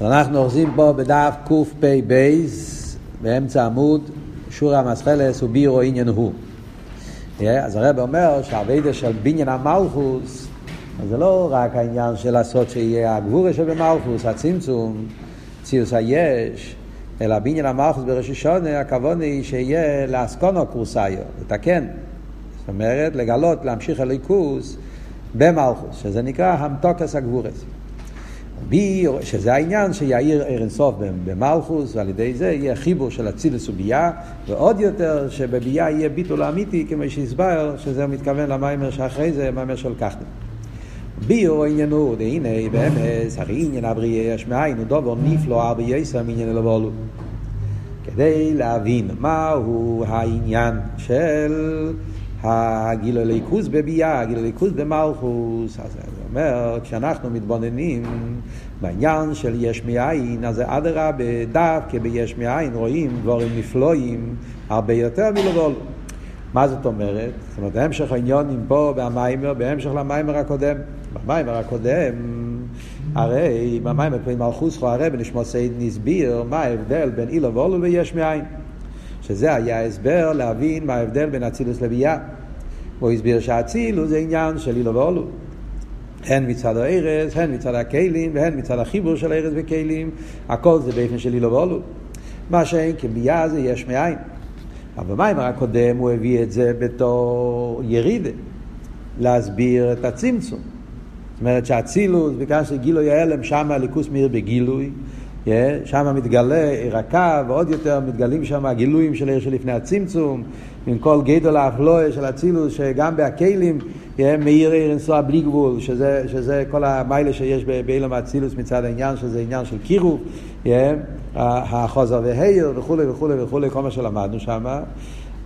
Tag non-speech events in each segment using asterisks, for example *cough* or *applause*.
אנחנו אוחזים פה בדף קפ"ב, באמצע עמוד, שורה המסחלס ובירו עניין הוא. אז הרב אומר שהאבידה של בניין המלכוס, זה לא רק העניין של לעשות שיהיה הגבורה שבמלכוס, הצמצום, ציוס היש, אלא בניין המלכוס בראש השונה, הכוון היא שיהיה לאסקונו קורסאיו, לתקן. זאת אומרת, לגלות, להמשיך הליכוס במלכוס, שזה נקרא המתוקס הגבורס. בי, שזה העניין שיאיר ערן סוף במלכוס, ועל ידי זה יהיה חיבור של אצילוס וביאה, ועוד יותר שבביאה יהיה ביטול אמיתי, כמו שהסבר, שזה מתכוון למיימר שאחרי זה, מיימר של כחתם. ביו עניינו, והנה באמס, הרי עניין הבריאה יש מאין, הוא דובר נפלא הרבה יסר מעניין אלבולו. כדי להבין מהו העניין של הגילוי ליכוז בביאה, גילוי ליכוז במלכוס. אז אומר, כשאנחנו מתבוננים בעניין של יש מאין, אז אדרבה, דווקא ביש מאין רואים דברים נפלאים הרבה יותר מלבול. מה זאת אומרת? זאת אומרת, המשך העניונים פה במיימר, בהמשך למיימר הקודם. במיימר הקודם, הרי במיימר כבר מלכוס חו הרב נשמע סייד נסביר מה ההבדל בין אילו ואולו ויש מאין. שזה היה הסבר להבין מה ההבדל בין אצילוס לביאה. הוא הסביר שאצילוס זה עניין של אילו ואולו. הן מצד הארז, הן מצד הכלים, והן מצד החיבור של הארז וכלים, הכל זה באופן של אילו ואולו. מה שאין כביאה זה יש מאין. אבל במיימר הקודם הוא הביא את זה בתור ירידה, להסביר את הצמצום. זאת אומרת שהאצילוס, בגלל שגילוי ההלם, שם הליכוס מאיר בגילוי, שם מתגלה עיר הקו, ועוד יותר מתגלים שם הגילויים של עיר שלפני הצמצום, עם כל גדול האפלואה של אצילוס, שגם בהכלים מאיר עיר אינסוע בלי גבול, שזה, שזה כל המיילה שיש באילם האצילוס מצד העניין, שזה עניין של קירוב, החוזר והעיר וכולי וכולי וכולי, כל מה שלמדנו שם,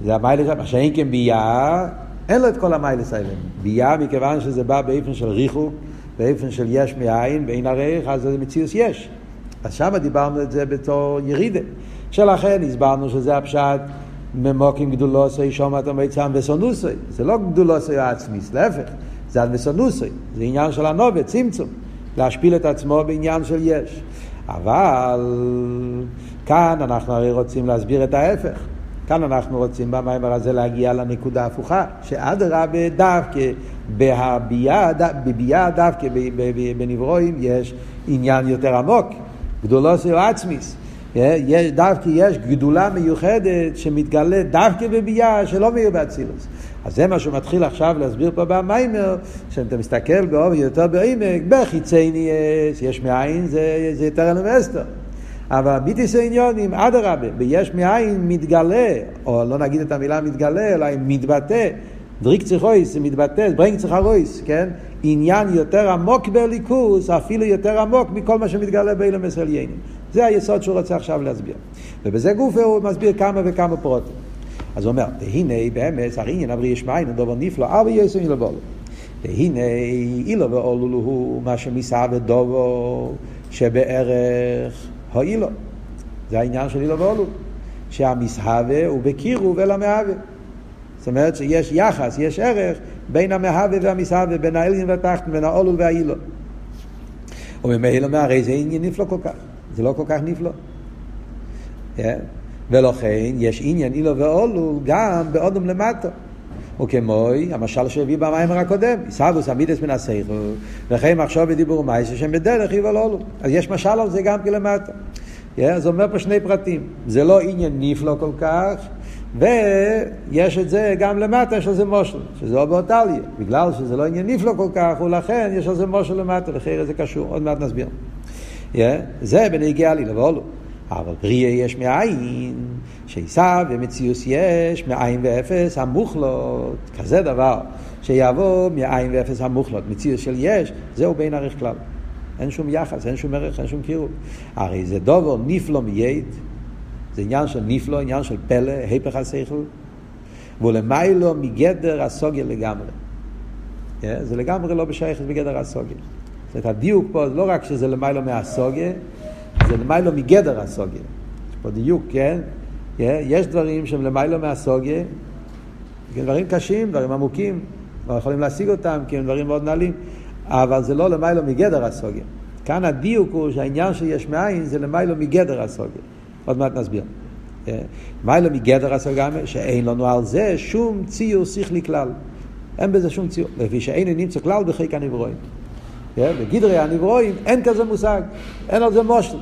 זה המיילה שם, שאין כן ביאה, אין לו את כל המיילס האלה. ביאה מכיוון שזה בא באופן של ריחוק, באופן של יש מאין, ואין הריח, אז זה מציאוס יש. אז שם דיברנו את זה בתור ירידה. שלכן הסברנו שזה הפשט ממוקים גדולוסי, שומעת המיצם וסונוסי. זה לא גדולוסי העצמיס, להפך, זה הדבסונוסי. זה עניין של הנובה, צמצום. להשפיל את עצמו בעניין של יש. אבל כאן אנחנו הרי רוצים להסביר את ההפך. כאן אנחנו רוצים במיימר הזה להגיע לנקודה ההפוכה, שאדרבה דווקא בהביאה, בביאה דווקא בנברואים יש עניין יותר עמוק. גדולוס או עצמיס. יש, דווקא יש גדולה מיוחדת שמתגלה דווקא בביאה שלא מאיר באצילוס. אז זה מה שהוא מתחיל עכשיו להסביר פה במיימר, כשאתה מסתכל באופן יותר בעמק, בחיצי ניאס, יש מאין, זה, זה יותר אלמסטר. אבל ביטיס העניונים, אדרבה, ביש מאין מתגלה, או לא נגיד את המילה מתגלה, אלא מתבטא, דריק צריכויס, זה מתבטא, ברנק צריכרויס, כן? עניין יותר עמוק בליכוס, אפילו יותר עמוק מכל מה שמתגלה באילם מסליינים. זה היסוד שהוא רוצה עכשיו להסביר. ובזה גופה הוא מסביר כמה וכמה פרוטים. אז הוא אומר, והנה באמת, הרי עניין אברי ישמעין, דבר נפלא, אבי יסו אילו ואולו. והנה אילו ואולו הוא מה שמסע ודובו שבערך האילו. זה העניין של אילו ואולו. שהמסהווה הוא בקירוב אל המהווה. זאת אומרת שיש יחס, יש ערך בין המהווה והמסהווה, בין האליין והתחתן, בין האולול והאילו. וממילא הרי זה עניין נפלא כל כך, זה לא כל כך נפלא. Yeah. ולכן יש עניין אילו ואולול גם באודום למטה. וכמוי, המשל שהביא במיימר הקודם, עיסאוווס עמידס מן הסייכו, וכן מחשוב בדיבור מייסה שהם בדרך איבל אולו. אז יש משל על זה גם כלמטה. Yeah, אז אומר פה שני פרטים. זה לא עניין נפלא כל כך, ויש את זה גם למטה, יש על זה מושל, שזה או באותליה. בגלל שזה לא עניין נפלא כל כך, ולכן יש על זה מושל למטה, לכן זה קשור, עוד מעט נסביר. זה בנהיגי עלי לבולו. אבל בריאה יש מאין, שעיסה ומציאוס יש, מאין ואפס המוחלות, כזה דבר, שיבוא מאין ואפס המוחלות, מציאוס של יש, זהו בין ערך כלל. אין שום יחס, אין שום ערך, אין שום קירוב. הרי זה דובר נפלא מייד, זה עניין של נפלא, עניין של פלא, היפך השכל, ולמיילו מגדר הסוגיה לגמרי. Yeah, זה לגמרי לא בשייכת בגדר הסוגיה. אומרת, הדיוק פה, לא רק שזה למיילו מהסוגיה, זה למיילו מגדר הסוגיה. יש פה דיוק, כן? Yeah, יש דברים שהם למיילו מהסוגיה, דברים קשים, דברים עמוקים, לא יכולים להשיג אותם כי הם דברים מאוד נעלים, אבל זה לא למיילו מגדר הסוגיה. כאן הדיוק הוא שהעניין של יש מאין זה למיילו מגדר הסוגיה. עוד מעט נסביר. מיילו מגדר הסוגיה, שאין לנו על זה שום ציור שכלי כלל. אין בזה שום ציור. לפי שאין נמצא כלל בחיק הנברואים. בגדרי הנברואים אין כזה מושג, אין על זה מושל.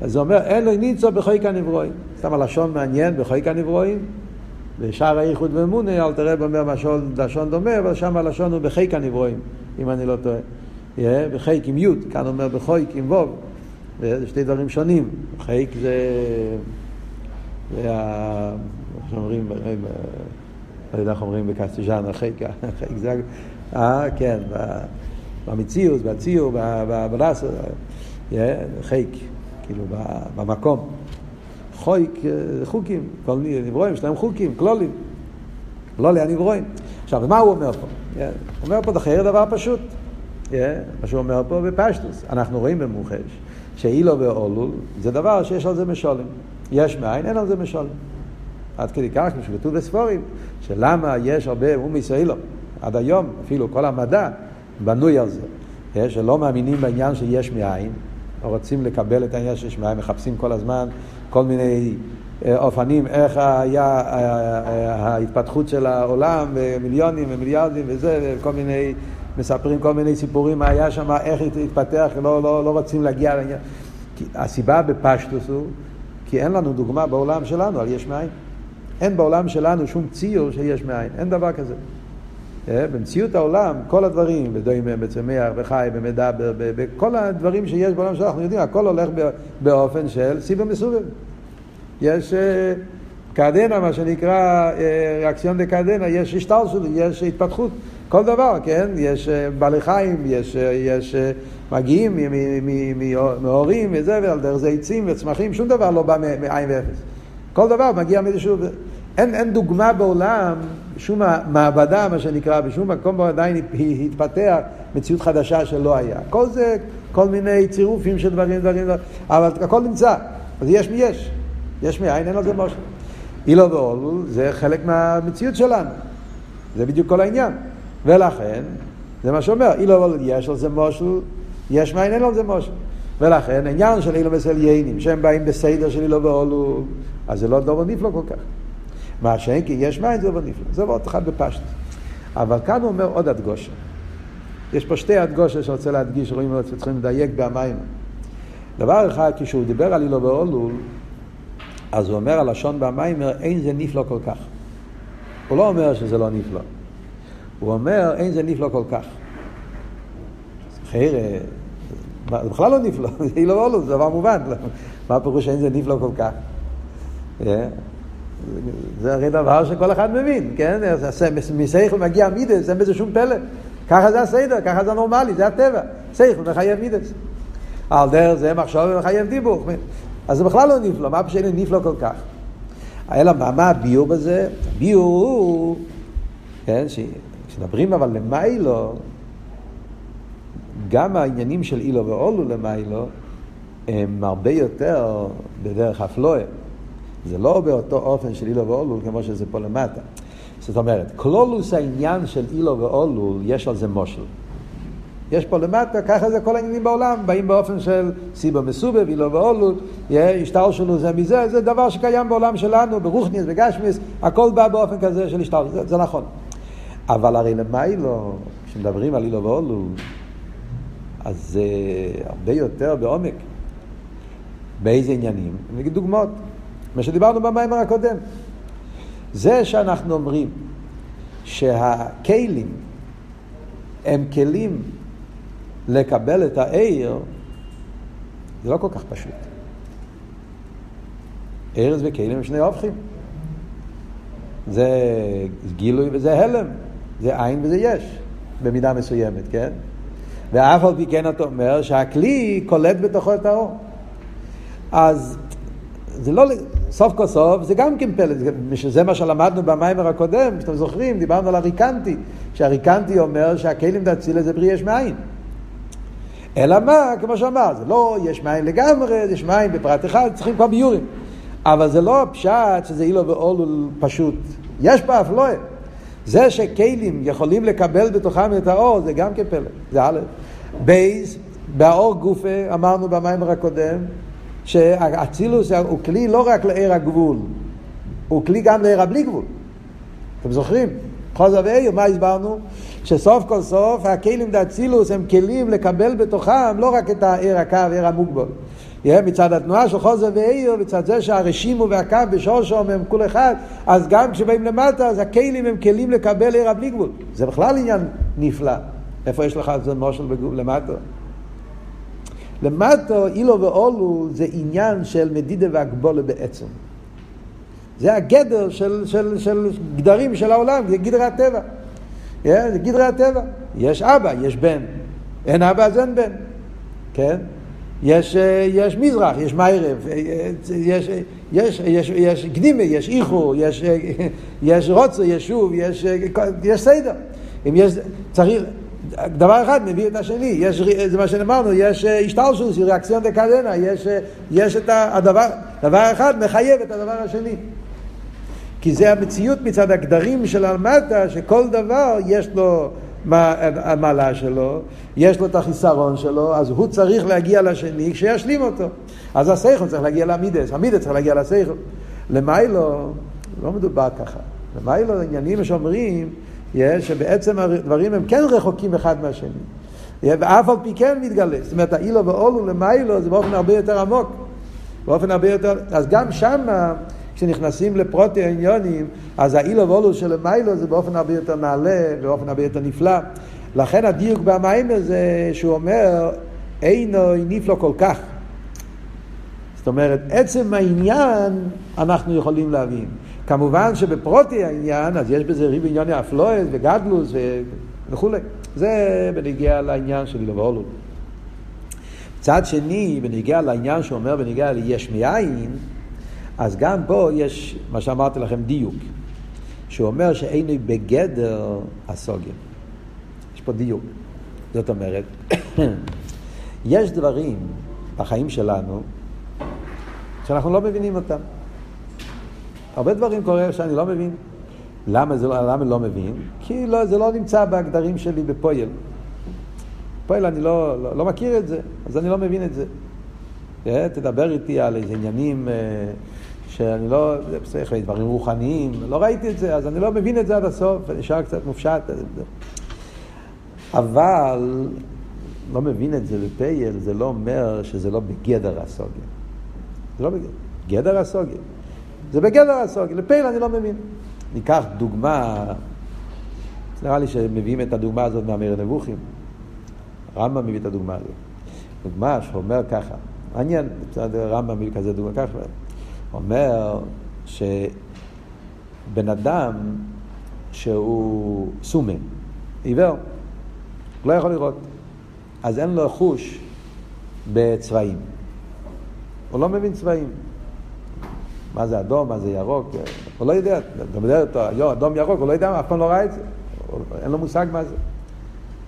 אז זה אומר, אין לו נמצא בחיק הנברואים. סתם הלשון מעניין, בחיק הנברואים. בשער האיחוד ואמונה, אל תראה אומר משול לשון דומה, אבל שם הלשון הוא בחיק הנברואים, אם אני לא טועה. בחיק עם י', כאן אומר בחיק עם ו', זה שתי דברים שונים. חיק זה... זה ה... איך אומרים, לא יודע איך אומרים בקסטיג'אן, חיק, חיק זה... אה, כן, במציאות, בציור, בלאס, חיק, כאילו במקום. חויק, חוקים, כל נברואים, יש להם חוקים, כלולים. לא להנברואים. עכשיו, מה הוא אומר פה? הוא אומר פה דחייר דבר פשוט. מה שהוא אומר פה בפשטוס. אנחנו רואים במוחש שאילו ואולול זה דבר שיש על זה משולים. יש מאין, אין על זה משולים. עד כדי כך, כמו שכתוב בספורים, שלמה יש הרבה אום ישראלו, עד היום, אפילו כל המדע בנוי על זה, שלא מאמינים בעניין שיש מאין, או רוצים לקבל את העניין שיש מאין, מחפשים כל הזמן כל מיני אופנים, איך היה ההתפתחות של העולם, ומיליונים ומיליארדים וזה, וכל מיני, מספרים כל מיני סיפורים מה היה שם, איך התפתח, לא, לא, לא רוצים להגיע לעניין. הסיבה בפשטוס הוא, כי אין לנו דוגמה בעולם שלנו על יש מאין. אין בעולם שלנו שום ציור של יש מאין, אין דבר כזה. במציאות העולם, כל הדברים, בדוימם, בצמח, בחי, במדבר, בכל הדברים שיש בעולם שלנו, אנחנו יודעים, הכל הולך באופן של סיבה מסובב. יש קרדנה, מה שנקרא ריאקציון דה קרדנה, יש השתלשלות, יש התפתחות, כל דבר, כן? יש בעלי חיים, יש, יש מגיעים מהורים וזה, ועל דרך זה עצים וצמחים, שום דבר לא בא מאין ואפס. כל דבר מגיע מאיזשהו... אין, אין דוגמה בעולם, בשום מעבדה, מה שנקרא, בשום מקום בו עדיין התפתח מציאות חדשה שלא היה. כל זה, כל מיני צירופים של דברים, דברים, אבל הכל נמצא. אז יש מי יש. יש מאין, אין על זה מושל. אילו ואולול זה חלק מהמציאות שלנו. זה בדיוק כל העניין. ולכן, זה מה שאומר, אילו ואולול יש על זה מושל, יש מאין, אין על זה מושל. ולכן, העניין של אילו מסליינים, שהם באים בסדר של אילו ואולול, אז זה לא דובר נפלא כל כך. מה שאין כי יש מים זה דבר נפלא. זה עוד אחד בפשט. אבל כאן הוא אומר עוד הדגושה. יש פה שתי הדגושה שרוצה להדגיש, רואים שצריכים לדייק במים. דבר אחד, כשהוא דיבר על אילו ואולול, אז הוא אומר הלשון במיימר, אין זה נפלא כל כך. הוא לא אומר שזה לא נפלא. הוא אומר, אין זה נפלא כל כך. חייר, זה בכלל לא נפלא, *laughs* זה אילו ואולול, זה דבר מובן. *laughs* מה הפירוש שאין זה נפלא כל כך? זה הרי דבר שכל אחד מבין, כן? מסייכל מגיע מידס, אין בזה שום פלא. ככה זה הסדר, ככה זה נורמלי, זה הטבע. סייכל מחייב מידס. על דרך זה מחשוב ומחייב דיבור. אז זה בכלל לא נפלא, מה פשוט נפלא כל כך? אלא מה, מה הביור בזה? הביור הוא, כן, כשמדברים אבל למיילו, גם העניינים של אילו ואולו למיילו, הם הרבה יותר בדרך הפלואה. זה לא באותו אופן של אילו ואולול כמו שזה פה למטה. זאת אומרת, כלולוס העניין של אילו ואולול, יש על זה מושל. יש פה למטה, ככה זה כל העניינים בעולם, באים באופן של סיבה מסובב, אילו ואולול, השטר שלנו זה מזה, זה דבר שקיים בעולם שלנו, ברוכניס, בגשמיס, הכל בא באופן כזה של השטר, זה, זה נכון. אבל הרי למיילו, כשמדברים על אילו ואולול, אז זה הרבה יותר בעומק. באיזה עניינים? נגיד דוגמאות. מה שדיברנו במיימר הקודם. זה שאנחנו אומרים שהכלים הם כלים לקבל את העיר, זה לא כל כך פשוט. ארז וכלים הם שני הופכים. זה גילוי וזה הלם, זה עין וזה יש, במידה מסוימת, כן? ואף על פי כן אתה אומר שהכלי קולט בתוכו את האור. אז זה לא, סוף כל סוף זה גם כן פלא, זה מה שלמדנו במאמר הקודם, שאתם זוכרים, דיברנו על הריקאנטי, שהריקאנטי אומר שהכלים דאצילות זה בריאה יש מאין. אלא מה, כמו שאמר, זה לא יש מאין לגמרי, יש מאין בפרט אחד, צריכים כבר ביאורים. אבל זה לא פשט שזה עילה ועלול פשוט. יש פה הפלאה. זה שכלים יכולים לקבל בתוכם את האור, זה גם כן פלא, זה א'. בייז, באור גופה, אמרנו במאמר הקודם, שהאצילוס הוא כלי לא רק לעיר הגבול, הוא כלי גם לעיר הבלי גבול. אתם זוכרים? חוזר ואיו, מה הסברנו? שסוף כל סוף הכלים דאצילוס הם כלים לקבל בתוכם לא רק את העיר הקו, עיר המוגבול. יהיה מצד התנועה של חוזר ואיו, מצד זה שהרשימו והקו בשורשום הם כול אחד, אז גם כשבאים למטה, אז הכלים הם כלים לקבל עיר הבלי גבול. זה בכלל עניין נפלא. איפה יש לך את זה מושל למטה? למטה, אילו ואולו, זה עניין של מדידה והגבולה בעצם. זה הגדר של, של, של גדרים של העולם, זה גדרי הטבע. Yeah, זה גדרי הטבע. יש אבא, יש בן. אין אבא אז אין בן. כן? יש, יש מזרח, יש מיירב, יש, יש, יש, יש קדימה, יש איחו, יש, *laughs* יש רוצו, יש שוב, יש, יש סדר. אם יש, צריך, דבר אחד מביא את השני, יש, זה מה שאמרנו, יש השתלשוס, ריאקציון דקדנה, יש, יש את הדבר, דבר אחד מחייב את הדבר השני. כי זה המציאות מצד הגדרים של אלמטה, שכל דבר יש לו המעלה שלו, יש לו את החיסרון שלו, אז הוא צריך להגיע לשני כשישלים אותו. אז השכל צריך להגיע למידס, המידס צריך להגיע לשכל. למיילו, לא מדובר ככה. למיילו עניינים שאומרים, שבעצם הדברים הם כן רחוקים אחד מהשני. ואף על פי כן מתגלה. זאת אומרת, האילו ואולו למיילו זה באופן הרבה יותר עמוק. באופן הרבה יותר... אז גם שמה... כשנכנסים לפרוטי העניונים, אז האילו ואולו של המיילו זה באופן הרבה יותר נעלה, באופן הרבה יותר נפלא. לכן הדיוק במיימר זה שהוא אומר, אינו נפלא כל כך. זאת אומרת, עצם העניין אנחנו יכולים להבין. כמובן שבפרוטי העניין, אז יש בזה ריב עניוני אפלואס וגדלוס וכולי. זה בנגיע לעניין של אילו ואולו. מצד שני, בנגיע לעניין שאומר בנגיע ליש מאין, אז גם פה יש, מה שאמרתי לכם, דיוק. שהוא אומר שאינו בגדר הסוגיה. יש פה דיוק. זאת אומרת, *coughs* יש דברים בחיים שלנו שאנחנו לא מבינים אותם. הרבה דברים קורה שאני לא מבין. למה, זה, לא, למה לא מבין? כי לא, זה לא נמצא בהגדרים שלי בפועל. פועל אני לא, לא, לא מכיר את זה, אז אני לא מבין את זה. אה, תדבר איתי על איזה עניינים אה, שאני לא, זה בסדר, דברים רוחניים, לא ראיתי את זה, אז אני לא מבין את זה עד הסוף, נשאר קצת מופשט. אבל לא מבין את זה בפייל, זה לא אומר שזה לא בגדר הסוגיה. זה לא בגדר הסוגיה. זה בגדר הסוגיה, לפייל אני לא מבין. ניקח דוגמה, נראה לי שמביאים את הדוגמה הזאת מהמיר נבוכים. רמב"ם מביא את הדוגמה הזאת. דוגמה שאומר ככה, מעניין, רמב"ם מביא כזה דוגמה ככה. אומר שבן אדם שהוא סומן, עיוור, לא יכול לראות, אז אין לו חוש בצבעים. הוא לא מבין צבעים. מה זה אדום, מה זה ירוק, הוא לא יודע, אתה מדבר איתו, אדום ירוק, הוא לא יודע, אף פעם לא ראה את זה, אין לו מושג מה זה.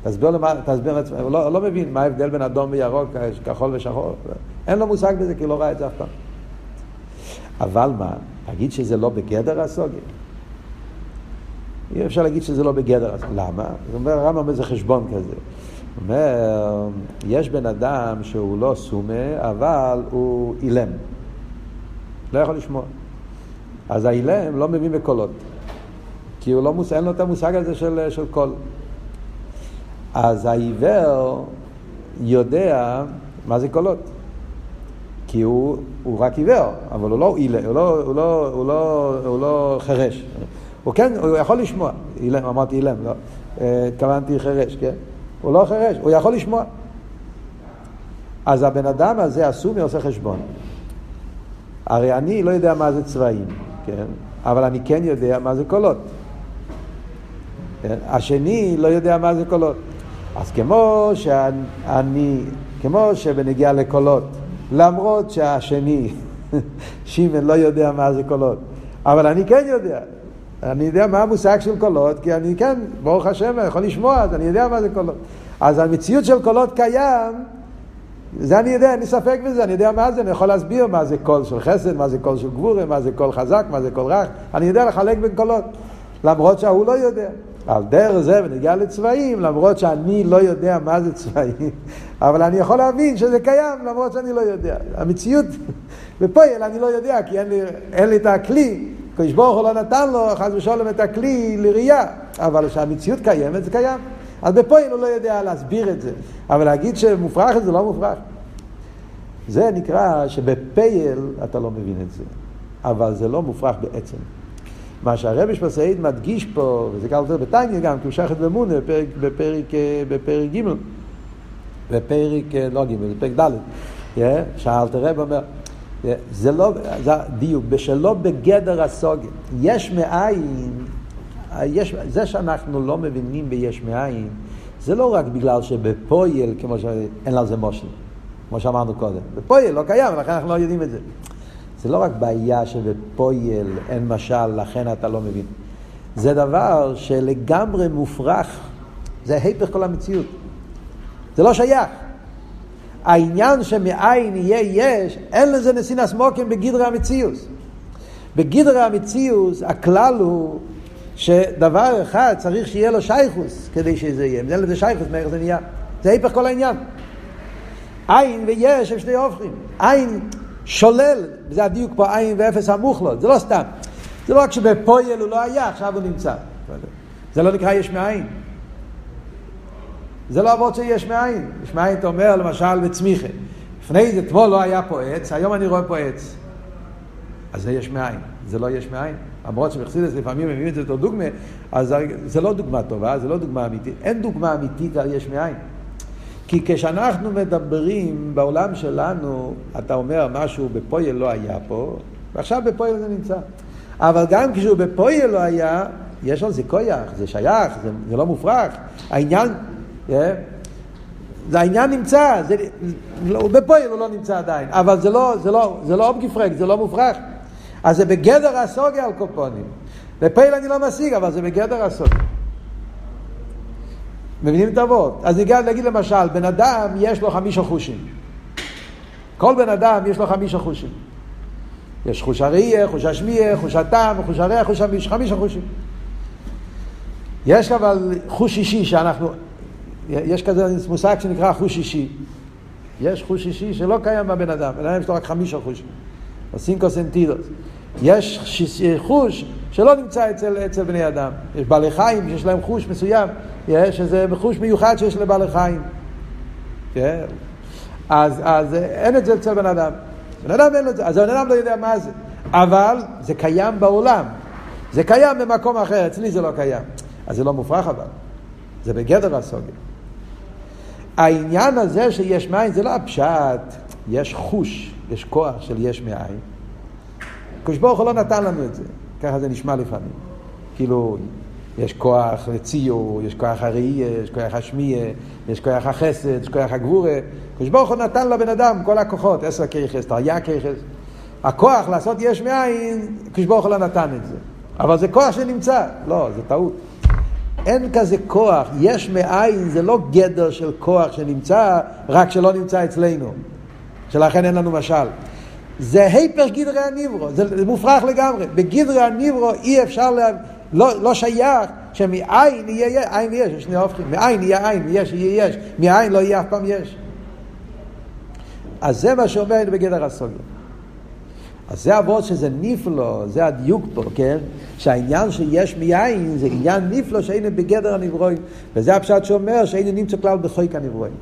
תסביר לו מה, תסביר לעצמך, הוא לא, לא מבין מה ההבדל בין אדום וירוק, כחול ושחור, אין לו מושג בזה כי הוא לא ראה את זה אף פעם. אבל מה, להגיד שזה לא בגדר הסוגיה? אי אפשר להגיד שזה לא בגדר הסוגיה. למה? הוא אומר הרמב"ם איזה חשבון כזה. הוא אומר, יש בן אדם שהוא לא סומה, אבל הוא אילם. לא יכול לשמוע. אז האילם לא מבין בקולות. כי הוא לא מוס... אין לו את המושג הזה של, של קול. אז העיוור יודע מה זה קולות. כי הוא, הוא רק עיוור, אבל הוא לא, אילה, הוא לא, הוא לא, הוא לא, הוא לא חירש. הוא כן, הוא יכול לשמוע. אילם, אמרתי אילם, לא. אה, התכוונתי חירש, כן? הוא לא חירש, הוא יכול לשמוע. אז הבן אדם הזה, הסומי, עושה חשבון. הרי אני לא יודע מה זה צבעים, כן? אבל אני כן יודע מה זה קולות. כן? השני לא יודע מה זה קולות. אז כמו שאני, כמו שבנגיעה לקולות, למרות שהשני, *laughs* שימן, לא יודע מה זה קולות. אבל אני כן יודע. אני יודע מה המושג של קולות, כי אני כן, ברוך השם, אני יכול לשמוע, אז אני יודע מה זה קולות. אז המציאות של קולות קיים, זה אני יודע, אין לי ספק בזה, אני יודע מה זה, אני יכול להסביר מה זה קול של חסד, מה זה קול של גבורה, מה זה קול חזק, מה זה קול רך, אני יודע לחלק בין קולות, למרות שההוא לא יודע. על דרך זה ונגיע לצבעים, למרות שאני לא יודע מה זה צבעים, *laughs* אבל אני יכול להבין שזה קיים למרות שאני לא יודע. המציאות, *laughs* בפועל אני לא יודע, כי אין לי, אין לי את הכלי, קדוש ברוך הוא לא נתן לו, חס ושלום, את הכלי לראייה, אבל כשהמציאות קיימת, זה קיים. אז בפועל הוא לא יודע להסביר את זה, אבל להגיד שמופרך זה לא מופרך. זה נקרא שבפייל אתה לא מבין את זה, אבל זה לא מופרך בעצם. מה שהרבי שמסעיד מדגיש פה, וזה גם יותר בטניה גם, כי הוא שייך את באמונה בפרק, בפרק, בפרק ג' בפרק, לא ג', בפרק ד', yeah, שאלת רב אומר, yeah, זה לא, זה דיוק, בשלא בגדר הסוגיה, יש מאין, יש, זה שאנחנו לא מבינים ביש מאין, זה לא רק בגלל שבפויל, כמו שאין לזה מושל, כמו שאמרנו קודם, בפויל לא קיים, לכן אנחנו לא יודעים את זה. זה לא רק בעיה שבפויל אין משל, לכן אתה לא מבין. זה דבר שלגמרי מופרך, זה היפך כל המציאות. זה לא שייך. העניין שמאין יהיה יש, אין לזה נסינס מוקים בגדרי המציאות. בגדרי המציאות הכלל הוא שדבר אחד צריך שיהיה לו שייכוס כדי שזה יהיה. אם אין לזה שייכוס, מאיך זה נהיה? זה היפך כל העניין. עין ויש הם שני הופכים. עין שולל, וזה הדיוק פה עין ואפס המוחלט, זה לא סתם. זה לא רק שבפויל הוא לא היה, עכשיו הוא נמצא. זה לא נקרא יש מאין. זה לא אבות שיש מאין. יש מאין אתה אומר למשל בצמיחה. לפני זה, אתמול לא היה פה עץ, היום אני רואה פה עץ. אז זה יש מאין, זה לא יש מאין. למרות שבחסידס לפעמים מביאים את זה בתור דוגמה, אז זה לא דוגמה טובה, זה לא דוגמה אמיתית. אין דוגמה אמיתית על יש מאין. כי כשאנחנו מדברים בעולם שלנו, אתה אומר משהו בפועל לא היה פה, ועכשיו בפועל זה נמצא. אבל גם כשהוא בפועל לא היה, יש על זה כוח, זה שייך, זה, זה לא מופרך. העניין, yeah, אה, זה העניין נמצא, זה, לא, בפועל הוא לא נמצא עדיין, אבל זה לא, זה לא, זה לא אפגעפרעגט, זה לא מופרך. אז זה בגדר הסוגיה על קופונים. בפויל אני לא משיג, אבל זה בגדר הסוגיה. מבינים את האבות? אז להגיד למשל, בן אדם יש לו חמישה חושים. כל בן אדם יש לו חמישה חושים. יש חוש הראייה, חוש השמיעה, חוש הטעם, חוש הריח, חוש המיש, חמישה חושים. יש אבל חוש אישי שאנחנו, יש כזה מושג שנקרא חוש אישי. יש חוש אישי שלא קיים בבן אדם, בן אדם יש לו רק חמישה חושים. סינקו סנטידוס. יש חוש שלא נמצא אצל, אצל בני אדם. יש בעלי חיים שיש להם חוש מסוים, יש איזה חוש מיוחד שיש לבעלי חיים. כן? אז, אז אין את זה אצל בן אדם. בן אדם אין את זה, אז בן אדם לא יודע מה זה. אבל זה קיים בעולם. זה קיים במקום אחר, אצלי זה לא קיים. אז זה לא מופרך אבל. זה בגדר הסוגיה. העניין הזה שיש מים זה לא הפשט, יש חוש, יש כוח של יש מאין. הקדוש ברוך הוא לא נתן לנו את זה. ככה זה נשמע לפעמים. כאילו, יש כוח לציור, יש כוח הראייה, יש כוח השמיעה, יש כוח החסד, יש כוח הגבורה. הקדוש ברוך הוא נתן לבן אדם כל הכוחות, עשר כיחס, תריה כיחס. הכוח לעשות יש מאין, הקדוש ברוך הוא לא נתן את זה. אבל זה כוח שנמצא. לא, זה טעות. אין כזה כוח, יש מאין זה לא גדר של כוח שנמצא, רק שלא נמצא אצלנו. שלכן אין לנו משל. זה היפר גדרי הניברו, זה, זה מופרך לגמרי. בגדרי הניברו אי אפשר, לה, לא, לא שייך שמאין יהיה עין יש, יש שני הופכים, מאין יהיה עין, מיש יהיה יש, מאין לא יהיה אף פעם יש. אז זה מה שאומר בגדר הסוגיה. אז זה אבות שזה נפלא, זה הדיוק פה, כן? שהעניין שיש מיין זה עניין נפלא שאין בגדר הנברואים. וזה הפשט שאומר שאין נמצא כלל בחויק הנברואים.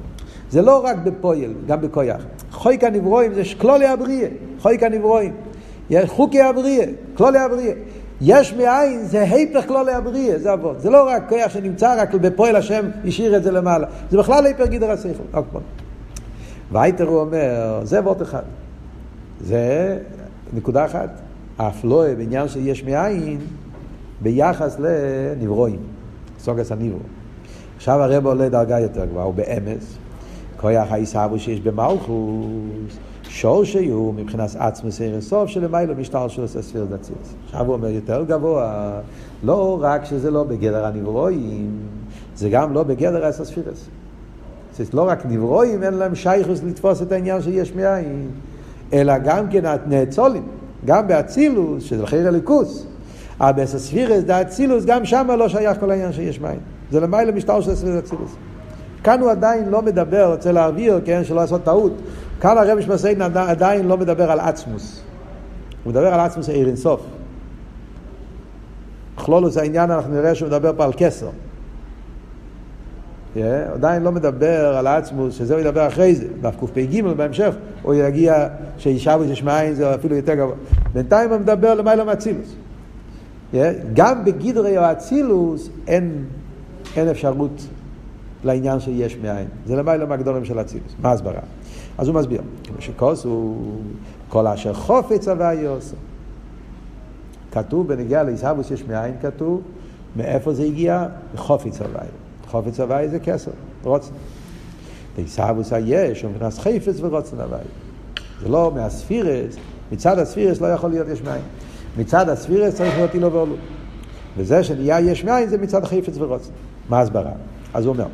זה לא רק בפועל, גם בכויח. חויק הנברואים זה כלולי הבריאה, חויק הנברואים. חוקי הבריאה, כלולי הבריאה. יש מאין, זה היפך כלולי הבריאה, זה אבות. זה לא רק כוח שנמצא רק בפועל השם השאיר את זה למעלה. זה בכלל היפך גידר השכל. וייטר הוא אומר, זה אבות אחד. זה נקודה אחת. אף לא בעניין שיש מאין ביחס לנברואים, סוגס הנברו. עכשיו הרב עולה דרגה יותר גבוהה, הוא באמס. כוח העיסאוו שיש במלכוס, שור שיהיו מבחינת עצמוס ערן סוף שלמיילו משטר של ספיר דציוס. עכשיו הוא אומר יותר גבוה, לא רק שזה לא בגדר הנברואים, זה גם לא בגדר הספירס. זה לא רק נברואים, אין להם שייכוס לתפוס את העניין שיש מאין, אלא גם כן הנאצולים, גם באצילוס, שזה חיר הליכוס. אבל בספירס דה אצילוס, גם שם לא שייך כל העניין שיש מים. זה למעלה משטר של ספירס אצילוס. כאן הוא עדיין לא מדבר, רוצה להעביר, כן, שלא לעשות טעות. כאן הרב שמסיין עדיין לא מדבר על עצמוס. הוא מדבר על עצמוס עיר אינסוף. כלולוס העניין, אנחנו נראה שהוא מדבר פה על כסר. Yeah, עדיין לא מדבר על עצמוס, שזה הוא ידבר אחרי זה, דף קפ"ג בהמשך, הוא יגיע שישבו יש מים, זה אפילו יותר גבוה. בינתיים הוא מדבר למעלה מאצילוס. Yeah, גם בגדרי האצילוס אין, אין אפשרות לעניין שיש מאין. זה למעלה מהגדולים של אצילוס. מה הסברה? אז הוא מסביר, שכוס הוא כל אשר חופץ הוויה עושה. כתוב בנגיע לעיסאוווס יש מאין כתוב, מאיפה זה הגיע? מחופץ הוויה. חופץ הוויה זה כסר, רוצן. לעיסאוווס היש, הוא מבחינת חפץ ורוצן הוויה. זה לא מהספירס, מצד הספירס לא יכול להיות יש מאין. מצד הספירס צריך להיות אילו ואולו. וזה שנהיה יש מאין זה מצד חפץ ורוצן. מה הסברה? אז הוא אומר,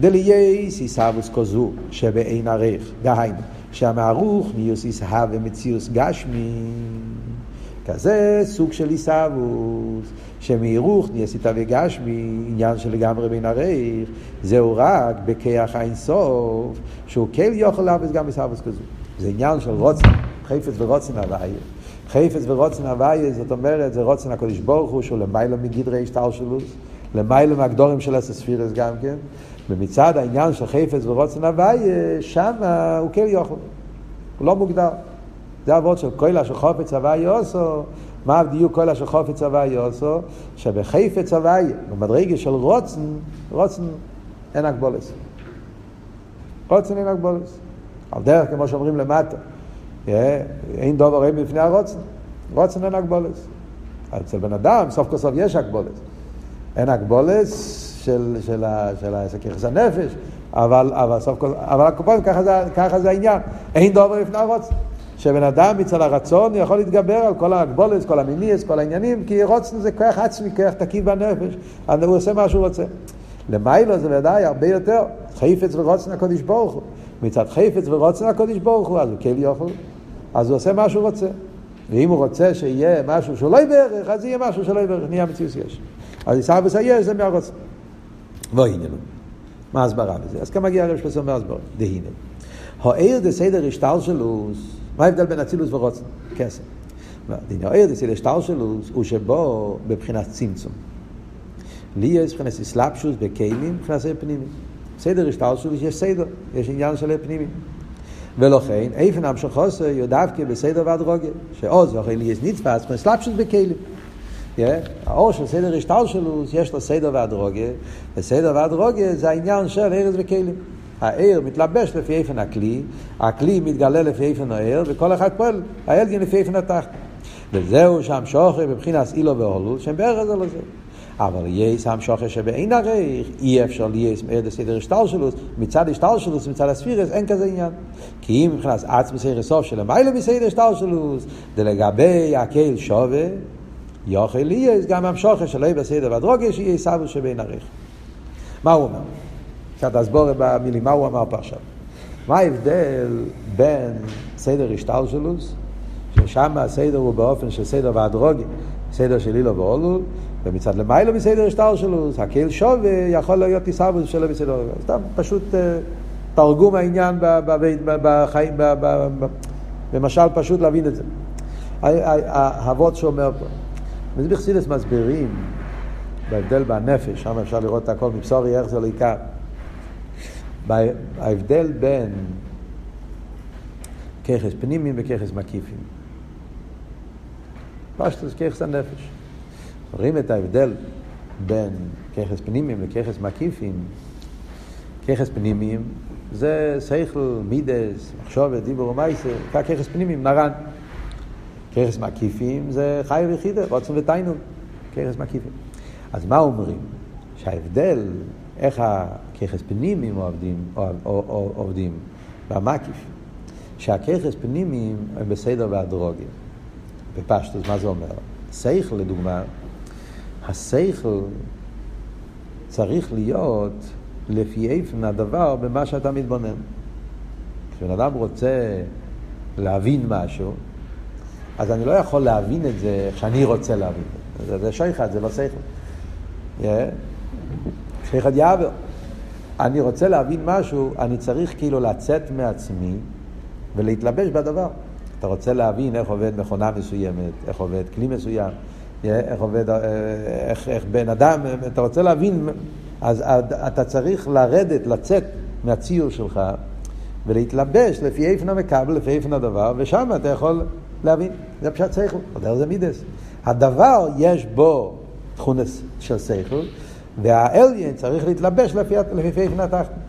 דלייס עיסאוווס כזו שבאין ערך, דהיינו, שהמערוך ניוס ישהה ומציאוס גשמי. כזה סוג של עיסאוווס, שמהירוך נעשית וגשמי, עניין שלגמרי בין הרייך, זהו רק בכיח האינסוף, שהוא כן יכול להבס גם עיסאוווס כזו. זה עניין של רוצן, חפץ ורוצן הוויה. חפץ ורוצן הוויה, זאת אומרת, זה רוצן הקדוש ברוך הוא, שהוא למעלה מגדרי השתלשלוס, למעלה מהגדורים של הספירס גם כן, ומצד העניין של חפץ ורוצן הוויה, שם הוא כן יכול. הוא לא מוגדר. זה אבות של קוילה של חופץ הוויה עושו. מה הדיוק קוילה של חופץ הוויה עושו? שבחפץ הוויה, במדרגה של רוצן, רוצן אין הגבולס. רוצן אין הגבולס. על דרך כמו שאומרים למטה. אין דובר אין בפני הרוצן. רוצן אין הגבולס. אצל בן אדם, סוף כל סוף יש הגבולס. אין הגבולס של, של, של, של ככס הנפש, אבל, אבל סוף כל, אבל הקופון, ככה זה, ככה זה העניין. אין דובר לפני הרוצן. שבן אדם מצד הרצון יכול להתגבר על כל ההגבולת, כל המיניאס, כל העניינים, כי רוצן זה כוח עצמי, כוח תקיף בנפש, אז הוא עושה מה שהוא רוצה. למיילו זה ודאי הרבה יותר, חפץ ורוצן הקודש ברוך הוא. מצד חפץ ורוצן הקודש ברוך הוא, אז הוא כן יכול, אז הוא עושה מה שהוא רוצה. ואם הוא רוצה שיהיה משהו שהוא לא יברך, אז יהיה משהו שלא יברך, נהיה מציאות יש. אז יסבוס היש זה מהרוצן. והנה לו. מה ההסברה בזה? אז כמה מגיע הרב שפסר מהסברה? דהינה. העיר דסדר השתלשלוס מה ההבדל בין אצילוס ורוצן? כסף. דין האיר דסדר השתלשלוס הוא שבו בבחינת צמצום. לי יש מבחינת אסלאפשוס בכלים, מבחינת פנימי. סדר השתלשלוס יש סדר, יש עניין של פנימי. ולכן, איפן המשכוסו יודווקא בסדר והדרוגיה, שעוז ואוכל לי יש נצפס, מבחינת אסלאפשוס בכלים. האור של סדר השתלשלוס יש לו סדר והדרוגיה, וסדר והדרוגיה זה העניין של ארז וכלים. הער מתלבש לפי איפן הכלי, הכלי מתגלה לפי איפן הער, וכל אחד פועל, האלגין לפי איפן התחת. וזהו שם שוכר בבחינת אילו והולו, שהם בערך זה לזה. אבל יש שם שוכר שבאין עריך, אי אפשר ליאס מער דסדר השתלשלוס, מצד השתלשלוס, מצד הספירס, אין כזה עניין. כי אם מבחינת עצמס ערך סוף של המיילה מסדר השתלשלוס, דלגבי הקהל שווה, יוכל ליאס גם המשוכר שלא בסדר והדרוגיה שיהיה סבו שבין עריך. מה הוא אומר? קצת הסבורת במילים, מה הוא אמר פה עכשיו? מה ההבדל בין סדר השטלשלוס, ששם הסדר הוא באופן של סדר והדרוגי, סדר של אילו ואולול, ומצד למיילו מסדר השטלשלוס, הקהל שווה יכול להיות תיסבוס שלו בסדר, סתם פשוט תרגום העניין בחיים, במשל פשוט להבין את זה. האבות שאומר פה. וזה בחסידס מסבירים בהבדל בנפש, שם אפשר לראות את הכל מבשורי איך זה לא עיקר. ההבדל בין ככס פנימיים וככס מקיפים. פשטוס ככס הנפש. רואים את ההבדל בין ככס פנימיים לככס מקיפים. ככס פנימיים זה שכל, מידס, מחשובת, דיבור ומייסר, ככס פנימיים, נרן. ככס מקיפים זה חי ויחידה, רוצים ותיינון, ככס מקיפים. אז מה אומרים? שההבדל, איך ככס פנימיים עובדים, עובדים במקיף. שהככס פנימיים הם בסדר והדרוגיה. בפשטוס, מה זה אומר? שכל, לדוגמה, השכל צריך להיות לפי איפן הדבר במה שאתה מתבונן. כשבן אדם רוצה להבין משהו, אז אני לא יכול להבין את זה איך שאני רוצה להבין את זה. זה, שויחד, זה לא שכל. Yeah. שויחד יעבר. אני רוצה להבין משהו, אני צריך כאילו לצאת מעצמי ולהתלבש בדבר. אתה רוצה להבין איך עובד מכונה מסוימת, איך עובד כלי מסוים, איך עובד, אה, איך, איך בן אדם, אתה רוצה להבין, אז אתה צריך לרדת, לצאת מהציור שלך ולהתלבש לפי איפן המקבל, לפי איפן הדבר, ושם אתה יכול להבין. זה פשוט שכל, דרך זה מידס. הדבר יש בו תכונס של שכל, והאליין צריך להתלבש לפי, לפי התחתון.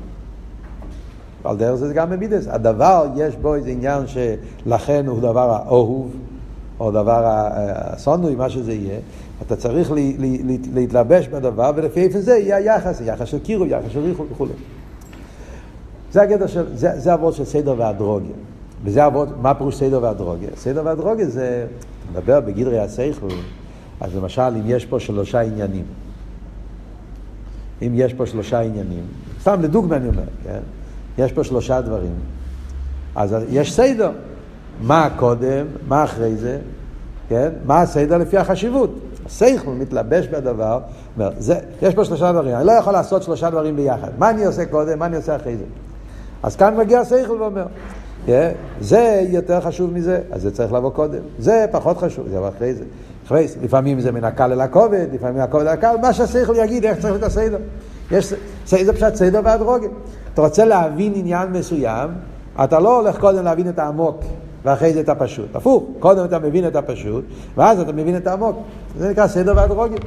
על דרך זה גם במידס. הדבר, יש בו איזה עניין שלכן הוא דבר האהוב, או דבר הסונוי, מה שזה יהיה. אתה צריך לי, לי, לי, להתלבש בדבר, ולפי איפה זה יהיה היחס, יחס של קירוב, יחס של ריחול וכו'. זה הגדר של, זה, זה אבות של סדר והדרוגיה. וזה אבות, מה פירוש סדר והדרוגיה? סדר והדרוגיה זה, אתה מדבר בגדרי הסייכו, אז למשל אם יש פה שלושה עניינים, אם יש פה שלושה עניינים, סתם לדוגמה אני אומר, כן? יש פה שלושה דברים. אז יש סדר. מה קודם, מה אחרי זה, כן? מה הסדר לפי החשיבות. השכל מתלבש בדבר, אומר, זה, יש פה שלושה דברים, אני לא יכול לעשות שלושה דברים ביחד. מה אני עושה קודם, מה אני עושה אחרי זה. אז כאן מגיע השכל ואומר, yeah? זה יותר חשוב מזה, אז זה צריך לבוא קודם. זה פחות חשוב, זה אחרי זה. אחרי זה, לפעמים זה מן הקל אל הכובד, לפעמים מהכובד אל הקל, מה שהשכל יגיד, איך צריך את הסדר. יש, זה פשוט סדר והדרוגים. אתה רוצה להבין עניין מסוים, אתה לא הולך קודם להבין את העמוק ואחרי זה את הפשוט. הפוך, קודם אתה מבין את הפשוט, ואז אתה מבין את העמוק. זה נקרא סדר והדרוגים.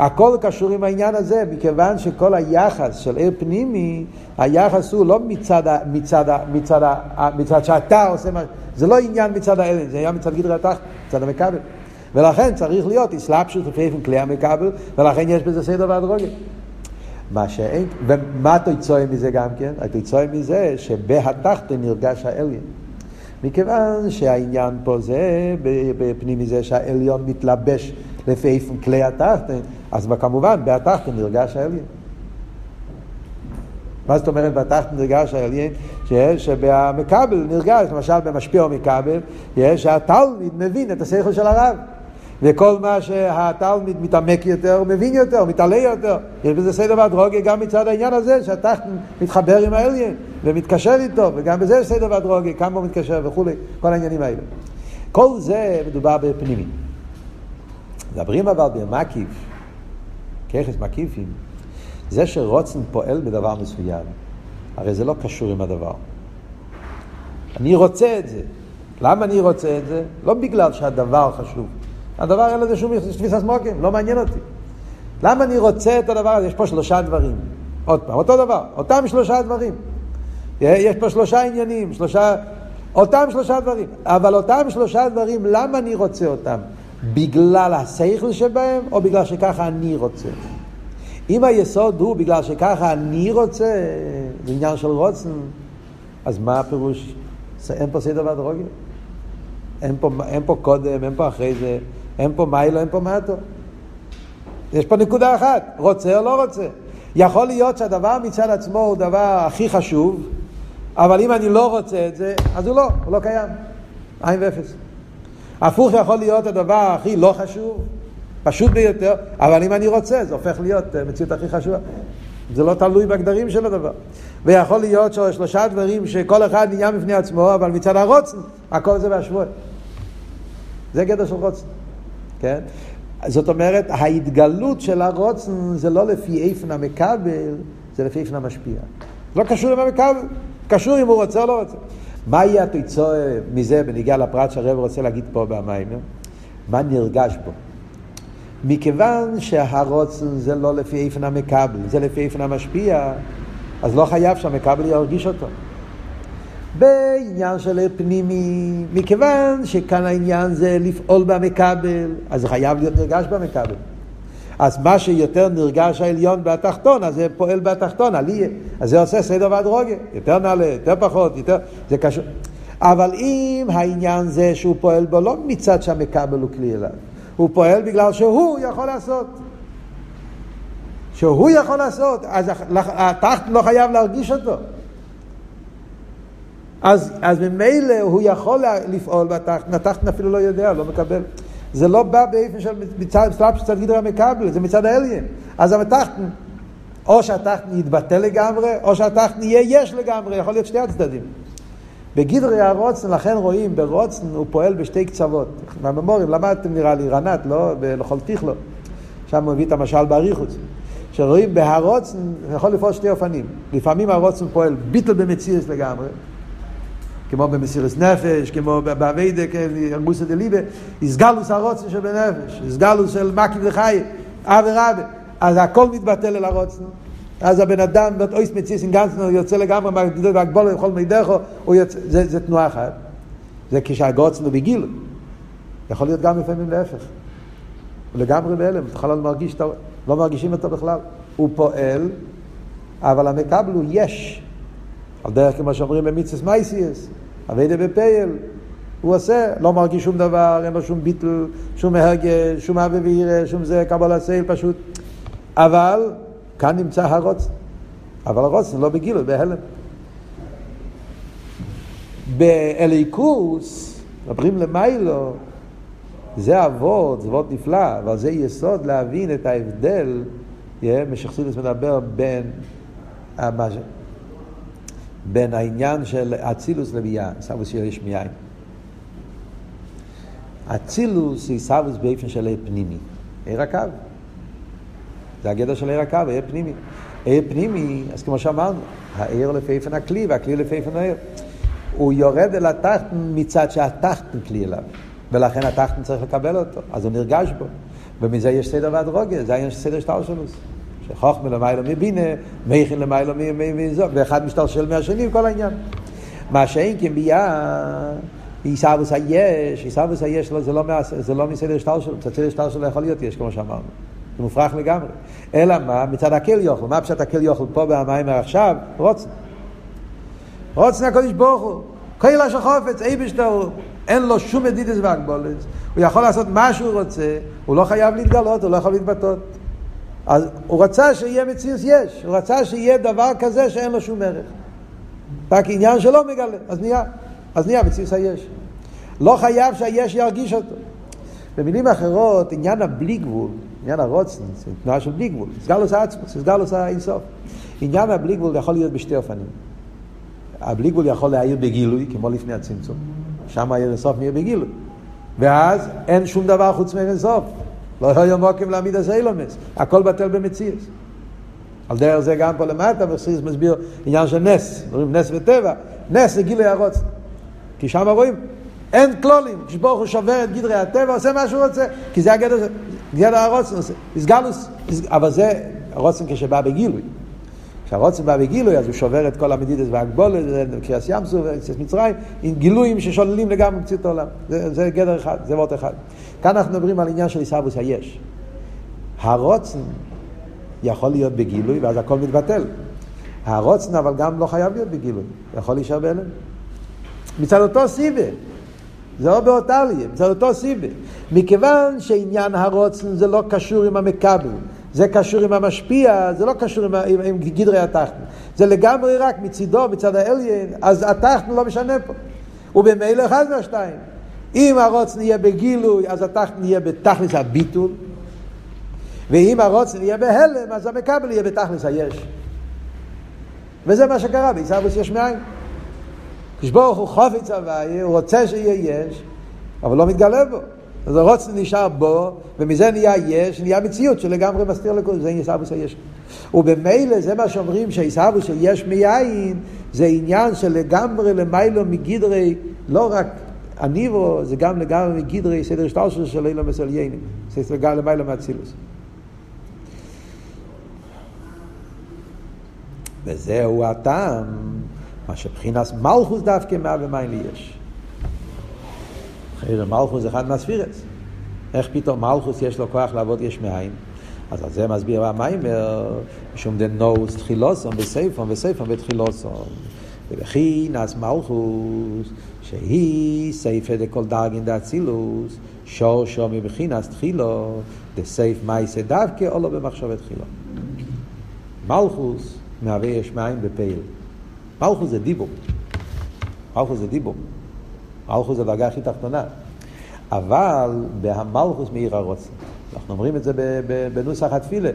הכל קשור עם העניין הזה, מכיוון שכל היחס של עיר פנימי, היחס הוא לא מצד, מצד, מצד, מצד שאתה עושה מה... זה לא עניין מצד האלן, זה היה מצד גדרי התחת, מצד המכבל. ולכן צריך להיות אסלאפשוט לפי כלי המכבל, ולכן יש בזה סדר והדרוגים. מה שאין, ומה תוצאה מזה גם כן? התוצאה מזה שבהתחתן נרגש העליון. מכיוון שהעניין פה זה, בפנים מזה שהעליון מתלבש לפי איפן כלי התחתן, אז כמובן בהתחתן נרגש העליון. מה זאת אומרת בתחתן נרגש העליון? שבמכבל נרגש, למשל במשפיע או מכבל, שהתלמיד מבין את השכל של הרב. וכל מה שהתלמיד מתעמק יותר, הוא מבין יותר, הוא מתעלה יותר. יש בזה סדר והדרוגיה גם מצד העניין הזה, שהתחת מתחבר עם האליין ומתקשר איתו, וגם בזה יש סדר והדרוגיה, כמה הוא מתקשר וכולי, כל העניינים האלה. כל זה מדובר בפנימי. מדברים אבל במקיף, ככס מקיפים, זה שרוצן פועל בדבר מסוים, הרי זה לא קשור עם הדבר. אני רוצה את זה. למה אני רוצה את זה? לא בגלל שהדבר חשוב. הדבר אין לזה שום תפיסת מוקים, לא מעניין אותי. למה אני רוצה את הדבר הזה? יש פה שלושה דברים. עוד פעם, אותו דבר, אותם שלושה דברים. יש פה שלושה עניינים, שלושה, אותם שלושה דברים. אבל אותם שלושה דברים, למה אני רוצה אותם? בגלל השכל שבהם, או בגלל שככה אני רוצה? אם היסוד הוא בגלל שככה אני רוצה, זה עניין של רוצן, אז מה הפירוש? אין פה סדר והדרוגיה. אין אין פה קודם, אין פה אחרי זה. אין פה מיילו, אין פה מטו. יש פה נקודה אחת, רוצה או לא רוצה. יכול להיות שהדבר מצד עצמו הוא דבר הכי חשוב, אבל אם אני לא רוצה את זה, אז הוא לא, הוא לא קיים. עין ואפס. הפוך יכול להיות הדבר הכי לא חשוב, פשוט ביותר, אבל אם אני רוצה, זה הופך להיות המציאות הכי חשובה. זה לא תלוי בגדרים של הדבר. ויכול להיות שלושה דברים שכל אחד נהיה בפני עצמו, אבל מצד הרוצן, הכל זה בהשוואה. זה גדר של רוצן. כן? זאת אומרת, ההתגלות של הרוצן זה לא לפי איפן המקבל, זה לפי איפן המשפיע. לא קשור עם המקבל, קשור אם הוא רוצה או לא רוצה. מה יהיה התוצאה מזה בניגיע לפרט שהרב רוצה להגיד פה במים? מה נרגש בו? מכיוון שהרוצן זה לא לפי איפן המקבל, זה לפי איפן המשפיע, אז לא חייב שהמקבל ירגיש אותו. בעניין של פנימי, מכיוון שכאן העניין זה לפעול במקבל, אז זה חייב להיות נרגש במקבל. אז מה שיותר נרגש העליון בתחתון, אז זה פועל בתחתון, עליה. אז זה עושה סדר והדרוגיה, יותר נעלה, יותר פחות, יותר, זה קשור. אבל אם העניין זה שהוא פועל בו לא מצד שהמקבל הוא כלי אליו, הוא פועל בגלל שהוא יכול לעשות. שהוא יכול לעשות, אז התחת לא חייב להרגיש אותו. אז, אז ממילא הוא יכול לפעול בתחתן, התחתן אפילו לא יודע, לא מקבל. זה לא בא באופן של מצד סלאפ מצד גידר המקבל, זה מצד העליון. אז התחתון, או שהתחתון יתבטל לגמרי, או שהתחתון יהיה יש לגמרי, יכול להיות שתי הצדדים. בגדרי הרצון, לכן רואים, ברצון הוא פועל בשתי קצוות. במאמרים, למדתם נראה לי, רנ״ט, לא? בלכל תכלה. שם הוא מביא את המשל באריכות. שרואים בהרצון, יכול לפעול שתי אופנים. לפעמים הרצון פועל ביטל במציאות לגמרי, כמו במסירת נפש, כמו באביידה, ארגוסא דליבה, איסגלוס הרוצן שבנפש, איסגלוס של מקיף וחי, אב ורבה. אז הכל מתבטל אל הרוצן. אז הבן אדם, אויס מציאס עם גנצנו, יוצא לגמרי מהגדול והגבול לכל מידךו, זה, זה תנועה אחת. זה כשהגוצן הוא בגיל. יכול להיות גם לפעמים להפך. הוא לגמרי בהלם, יכול לא מרגיש, לא מרגישים אותו בכלל. הוא פועל, אבל המקבל הוא יש. על דרך כמו שאומרים במיצס מייסיאס, אביידה בפייל, הוא עושה, לא מרגיש שום דבר, אין לו שום ביטל, שום הרגש, שום אבי וירא, שום זה, קבל הסייל פשוט. אבל כאן נמצא הרוץ. אבל הרוץ לא בגילו, בהלם. באליקוס, מדברים למיילו, זה אבות, זה אבות נפלא, אבל זה יסוד להבין את ההבדל, משכסילוס מדבר בין, בין העניין של אצילוס לביאה, סבוס שיש מיין. אצילוס היא סבוס באופן של פנימי, עיר הקו. זה הגדר של עיר הקו, עיר פנימי. עיר פנימי, אז כמו שאמרנו, העיר לפי איפן הכלי והכלי לפי איפן העיר. הוא יורד אל התחתן מצד שהתחתן כלי אליו. ולכן התחתן צריך לקבל אותו, אז הוא נרגש בו. ומזה יש סדר ואדרוגיה, זה העניין של סדר שטר שלו. שחוכמה למיילו מבינה, מייכין למיילו מזו, ואחד משתלשל מהשני, כל העניין. מה שאין כן ביה, עיסאוויס היש, עיסאוויס היש זה לא, זה לא מסדר שטר שלו, מצד סדר שטר שלו יכול להיות יש, כמו שאמרנו. זה מופרך לגמרי. אלא מה? מצד הקל יוכל. מה פשוט הקל יוכל פה במים עכשיו? רוצן. רוצן הקדוש ברוך הוא. קהילה של חופץ, אי בשטר, אין לו שום מדידס והגבולת. הוא יכול לעשות מה שהוא רוצה, הוא לא חייב להתגלות, הוא לא יכול להתבטאות. אז הוא רצה שיהיה מציאות יש, הוא רצה שיהיה דבר כזה שאין לו שום ערך. רק עניין שלא מגלה, אז נהיה, אז נהיה מציאות היש. לא חייב שהיש ירגיש אותו. במילים אחרות, עניין הבלי גבול, עניין הרוצן, זה תנועה של בלי גבול, סגלוס עצמוס, סגלוס האינסוף. עניין הבלי גבול יכול להיות בשתי אופנים. הבלי גבול יכול להעיר בגילוי, כמו לפני הצמצום. שם העיר אינסוף נהיה בגילוי. ואז אין שום דבר חוץ מאינסוף. לא היה מוקים להעמיד את אילומס. הכל בטל במציאס. על דרך זה גם פה למטה, מרסיס מסביר עניין של נס, אומרים נס וטבע. נס זה גילוי הרוצן. כי שם רואים, אין כלולים. כשברוך הוא שובר את גדרי הטבע, עושה מה שהוא רוצה. כי זה הגדר, גדר הרוצן עושה. אבל זה הרוצן כשבא בגילוי. כשהרוצן בא בגילוי, אז הוא שובר את כל המדידס והגבולת, קריאס ים סוף, קריאס מצרים, עם גילויים ששוללים לגמרי מציאות העולם. זה, זה גדר אחד, זה וורט אחד. כאן אנחנו מדברים על עניין של עיסאוווס היש. הרוצן יכול להיות בגילוי, ואז הכל מתבטל. הרוצן אבל גם לא חייב להיות בגילוי, יכול להישאר בהלם. מצד אותו סיבה, זה לא באותליה, מצד אותו סיבה. מכיוון שעניין הרוצן זה לא קשור עם המקבל, זה קשור עם המשפיע, זה לא קשור עם, עם, עם גדרי התחתן. זה לגמרי רק מצידו, מצד האליין, אז התחתן לא משנה פה. ובמילא אחד מהשתיים. אם הרוצן יהיה בגילוי, אז התחתן יהיה בתכלס הביטול, ואם הרוצן יהיה בהלם, אז המקבל יהיה בתכלס היש. וזה מה שקרה בעיסאוויס יש מאין. כשברוך הוא חופץ הוויה, הוא רוצה שיהיה יש, אבל לא מתגלה בו. אז הרוצן נשאר בו, ומזה נהיה יש, נהיה מציאות שלגמרי מסתיר לכל זה עיסאוויס היש. ובמילא זה מה שאומרים שהעיסאוויס של יש מיין, זה עניין שלגמרי למיילו מגדרי, לא רק הניבו, זה גם לגמרי מגדרי סדר שטר של אילו מסליינים, זה גם למיילו מאצילוס. וזהו הטעם, מה שבחינת מלכוס דווקא מה ומים לי יש. חייר מלכוס זה אחד מהספירס. איך פתאום מלכוס יש לו כוח לעבוד יש מאין? אז על זה מסביר המיימר, משום דנוס תחילוסון בסייפון וסייפון בתחילוסון. ובחינס מלכוס, שהיא סייפה דכל דרגין דאצילוס, שור שור מבחינס תחילו, דסייף מייסה דווקא או לא במחשבת תחילו. מלכוס מהווה יש מים בפייל. מלכוס זה דיבור. מלכוס זה דיבור. מלכוס זה הדרגה הכי תחתונה. אבל בהמלכוס מעיר הרוצן. אנחנו אומרים את זה בנוסח התפילה.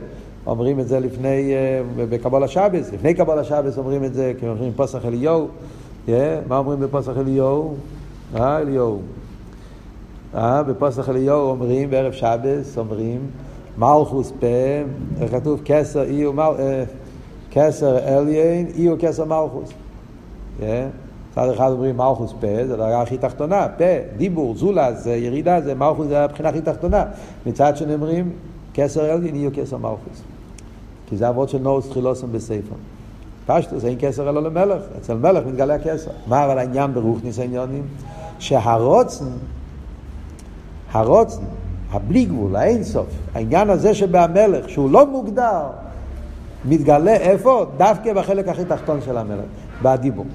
אומרים את זה לפני, בקבול השבס, לפני קבול השבס אומרים את זה, כי אומרים פוסח אליהו, yeah, מה אומרים בפוסח אליהו? אה, אליהו. אה, בפוסח אליהו אומרים, בערב שבס אומרים, מלכוס פה, כתוב? כסר אי ומל... כסר אליין, אי וכסר מלכוס. צד אחד אומרים מלכוס פה, זה הדרגה הכי תחתונה, פה, דיבור, זולה, זה ירידה, זה מלכוס זה הבחינה הכי תחתונה. מצד שני אומרים, כסר אליין, אי וכסר מלכוס. כי זה אבות של נורס תחילוסם בספר. פשטוס, אין כסר אלא למלך, אצל מלך מתגלה כסר. מה אבל העניין ברוכניס העניונים? שהרוצן, הרוצן, הבלי גבול, האינסוף, העניין הזה שבהמלך, שהוא לא מוגדר, מתגלה איפה? דווקא בחלק הכי תחתון של המלך, בדיבור.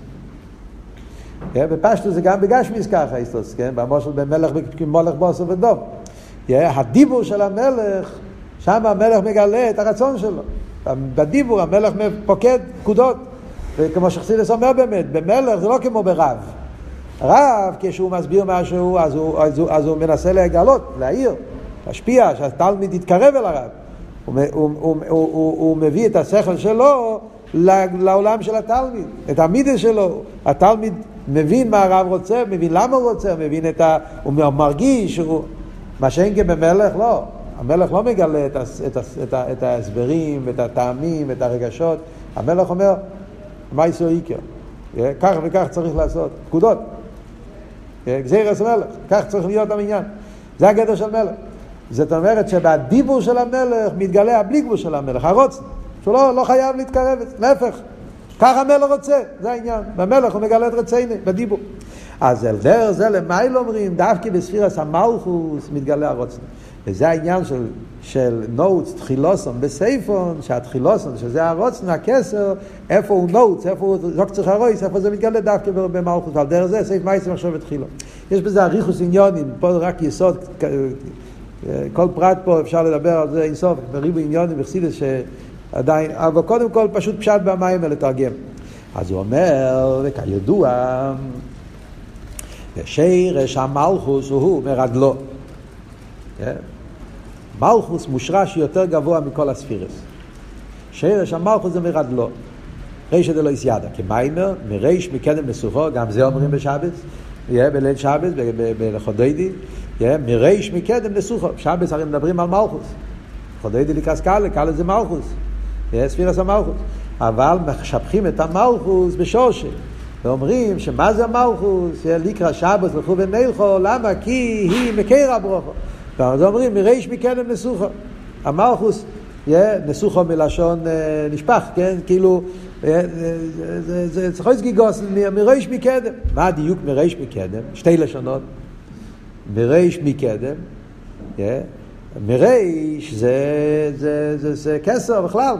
כן? בפשטוס זה גם בגשמיס ככה, איסטוס, כן? במושל במלך כמולך בוסו ודוב. הדיבור של המלך, שם המלך מגלה את הרצון שלו. בדיבור המלך פוקד פקודות. וכמו שחסידס אומר באמת, במלך זה לא כמו ברב. רב, כשהוא מסביר משהו, אז הוא, אז הוא, אז הוא מנסה לגלות, להעיר, להשפיע, שהתלמיד יתקרב אל הרב. הוא, הוא, הוא, הוא, הוא, הוא מביא את השכל שלו לעולם של התלמיד, את המידה שלו. התלמיד מבין מה הרב רוצה, מבין למה הוא רוצה, מבין את ה... הוא מרגיש, הוא... מה שאין כן במלך, לא. המלך לא מגלה את, הס, את, הס, את, את ההסברים, את הטעמים, את הרגשות. המלך אומר, מה יסו איקר? כך וכך צריך לעשות. פקודות. גזירס מלך, כך צריך להיות המניין. זה הגדר של מלך. זאת אומרת שבדיבור של המלך מתגלה הבלי גבול של המלך, הרוץ, שהוא לא, לא חייב להתקרב, להפך. ככה המלך רוצה, זה העניין. במלך הוא מגלה את רציני, בדיבור. אז על דרך זה למייל אומרים, דווקא בספירס המלכוס מתגלה הרוצן. וזה העניין של, של נוטס, תחילוסון בסייפון, שהתחילוסון, שזה הרוצן, הכסר, איפה הוא נוטס, איפה הוא זוק צריך הרויס, איפה זה מתגלה דווקא במלכוס, ועל דרך זה סייף מייסים עכשיו התחילו. יש בזה אריכוס עניונים, פה רק יסוד, כל פרט פה אפשר לדבר על זה אינסוף, בריבו עניונים וחסידס שעדיין, אבל קודם כל פשוט פשט במים לתרגם. אז הוא אומר, וכידוע, שרש המלכוס הוא מרגלו. כן? מלכוס מושרש יותר גבוה מכל הספירס. שרש המלכוס זה מרדלו. רישא דלא יסיידה, כמיימר, מריש מקדם לסוחו, גם זה אומרים בשבץ, יהיה בליל שבץ, בלחודדי, מריש מקדם לסוחו. שבץ הרי מדברים על מלכוס. חודדי לקרס קאלה, קאלה זה מלכוס. ספירס המלכוס. אבל משבחים את המלכוס בשורשי. ואומרים שמה זה המלכוס, לקרא שבץ וכו' ונלכו, למה? כי היא מקרה ברוכו. אז אומרים, מריש מקדם נסוכו. המלכוס, נסוכו מלשון אה, נשפך, כן? כאילו, אה, זה צריך להיות גיגוס, מריש מקדם. מה הדיוק מריש מקדם? שתי לשונות. מריש מקדם, מריש זה, זה, זה, זה כסר בכלל,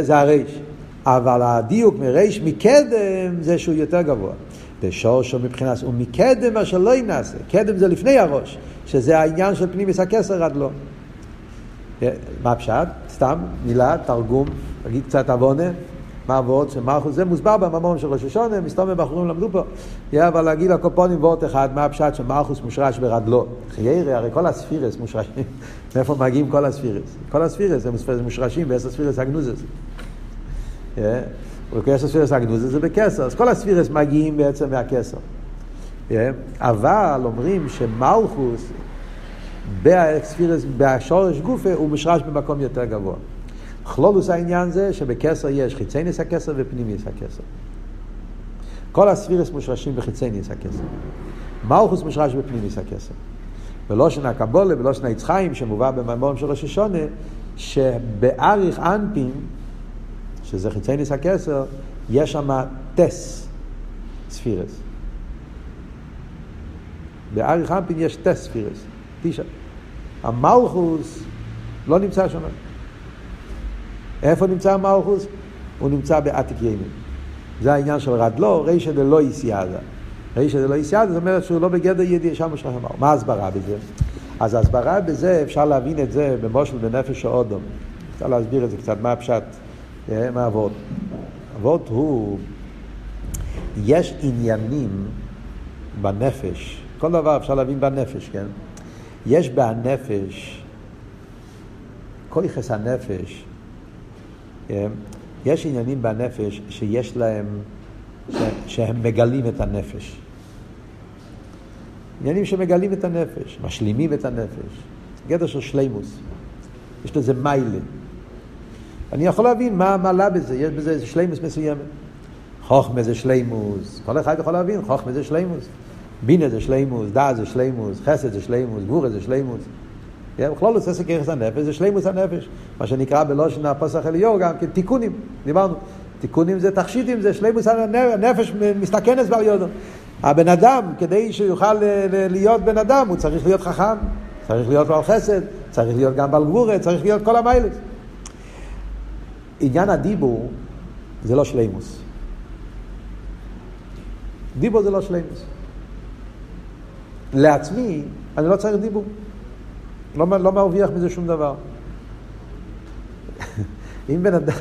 זה הריש. אבל הדיוק מריש מקדם זה שהוא יותר גבוה. בשורשו מבחינת, הוא מקדם מה שלא ינעשה. קדם זה לפני הראש. שזה העניין של פנימיס הכסר עד לא. מה פשט? סתם, מילה, תרגום, תגיד קצת עוונה, מה עבוד של מלכוס, זה מוסבר בממון של ראש השונה, מסתובב בחורים למדו פה. יהיה אבל להגיד לקופונים ועוד אחד, מה הפשט שמלכוס מושרש ברדלו. חיירי, הרי כל הספירס מושרשים, *laughs* מאיפה מגיעים כל הספירס? כל הספירס הם מושרשים בעשר ספירס הגנוזס. ועשר ספירות הגנוזות זה בכתר, אז כל הספירות מגיעים בעצם מהכתר. אבל אומרים שמלכות בעשר ספירות, בשורש גופה, הוא מושרש במקום יותר גבוה. כללות העניין זה שבכתר יש חיצוניות הכתר ופנימיות הכתר. כל הספירות מושרשים בחיצוניות הכתר. מלכות מושרש בפנימיות הכתר. בלשון הקבלה, בלשון העץ חיים, שמובא במאמרים של ראש השנה, שבאריך אנפין, שזה חיצייניס הכסר, יש שם טס ספירס. בארי חמפין יש טס ספירס. המלכוס לא נמצא שם. איפה נמצא המלכוס? הוא נמצא בעתיק ימין. זה העניין של רדלו, רישא דלא איסיידה. רישא דלא איסיידה, זאת אומרת שהוא לא בגדר ידיע שם שלך אמר. מה ההסברה בזה? אז ההסברה בזה, אפשר להבין את זה במושל בנפש האודום. אפשר להסביר את זה קצת, מה הפשט, אה, מה אבות. אבות הוא, יש עניינים בנפש כל דבר אפשר להבין בנפש, כן? יש בנפש, כויכס הנפש, כן? יש עניינים בנפש שיש להם, שהם מגלים את הנפש. עניינים שמגלים את הנפש, משלימים את הנפש. גדר של שלימוס. יש לזה מיילה. אני יכול להבין מה מעלה בזה, יש בזה איזה שלימוס מסוימת. חוכמה זה שלימוס, כל אחד יכול להבין, חוכמה זה שלימוס. בינה זה שלימוס, דעת זה שלימוס, חסד זה שלימוס, גבורה זה שלימוס. בכלול עושה סקרס הנפש, זה שלימוס הנפש. מה שנקרא בלושן הפוסח אליהו גם כתיקונים, דיברנו. תיקונים זה תכשיטים, זה שלימוס הנפש מסתכנס בר יודו. הבן אדם, כדי שיוכל להיות בן אדם, הוא צריך להיות חכם, צריך להיות בעל חסד, צריך להיות גם בעל גבורה, צריך להיות כל המיילס. עניין הדיבור זה לא שלימוס. דיבור זה לא שלימוס. לעצמי, אני לא צריך דיבור. לא, לא מרוויח מזה שום דבר. *laughs* אם בן אדם,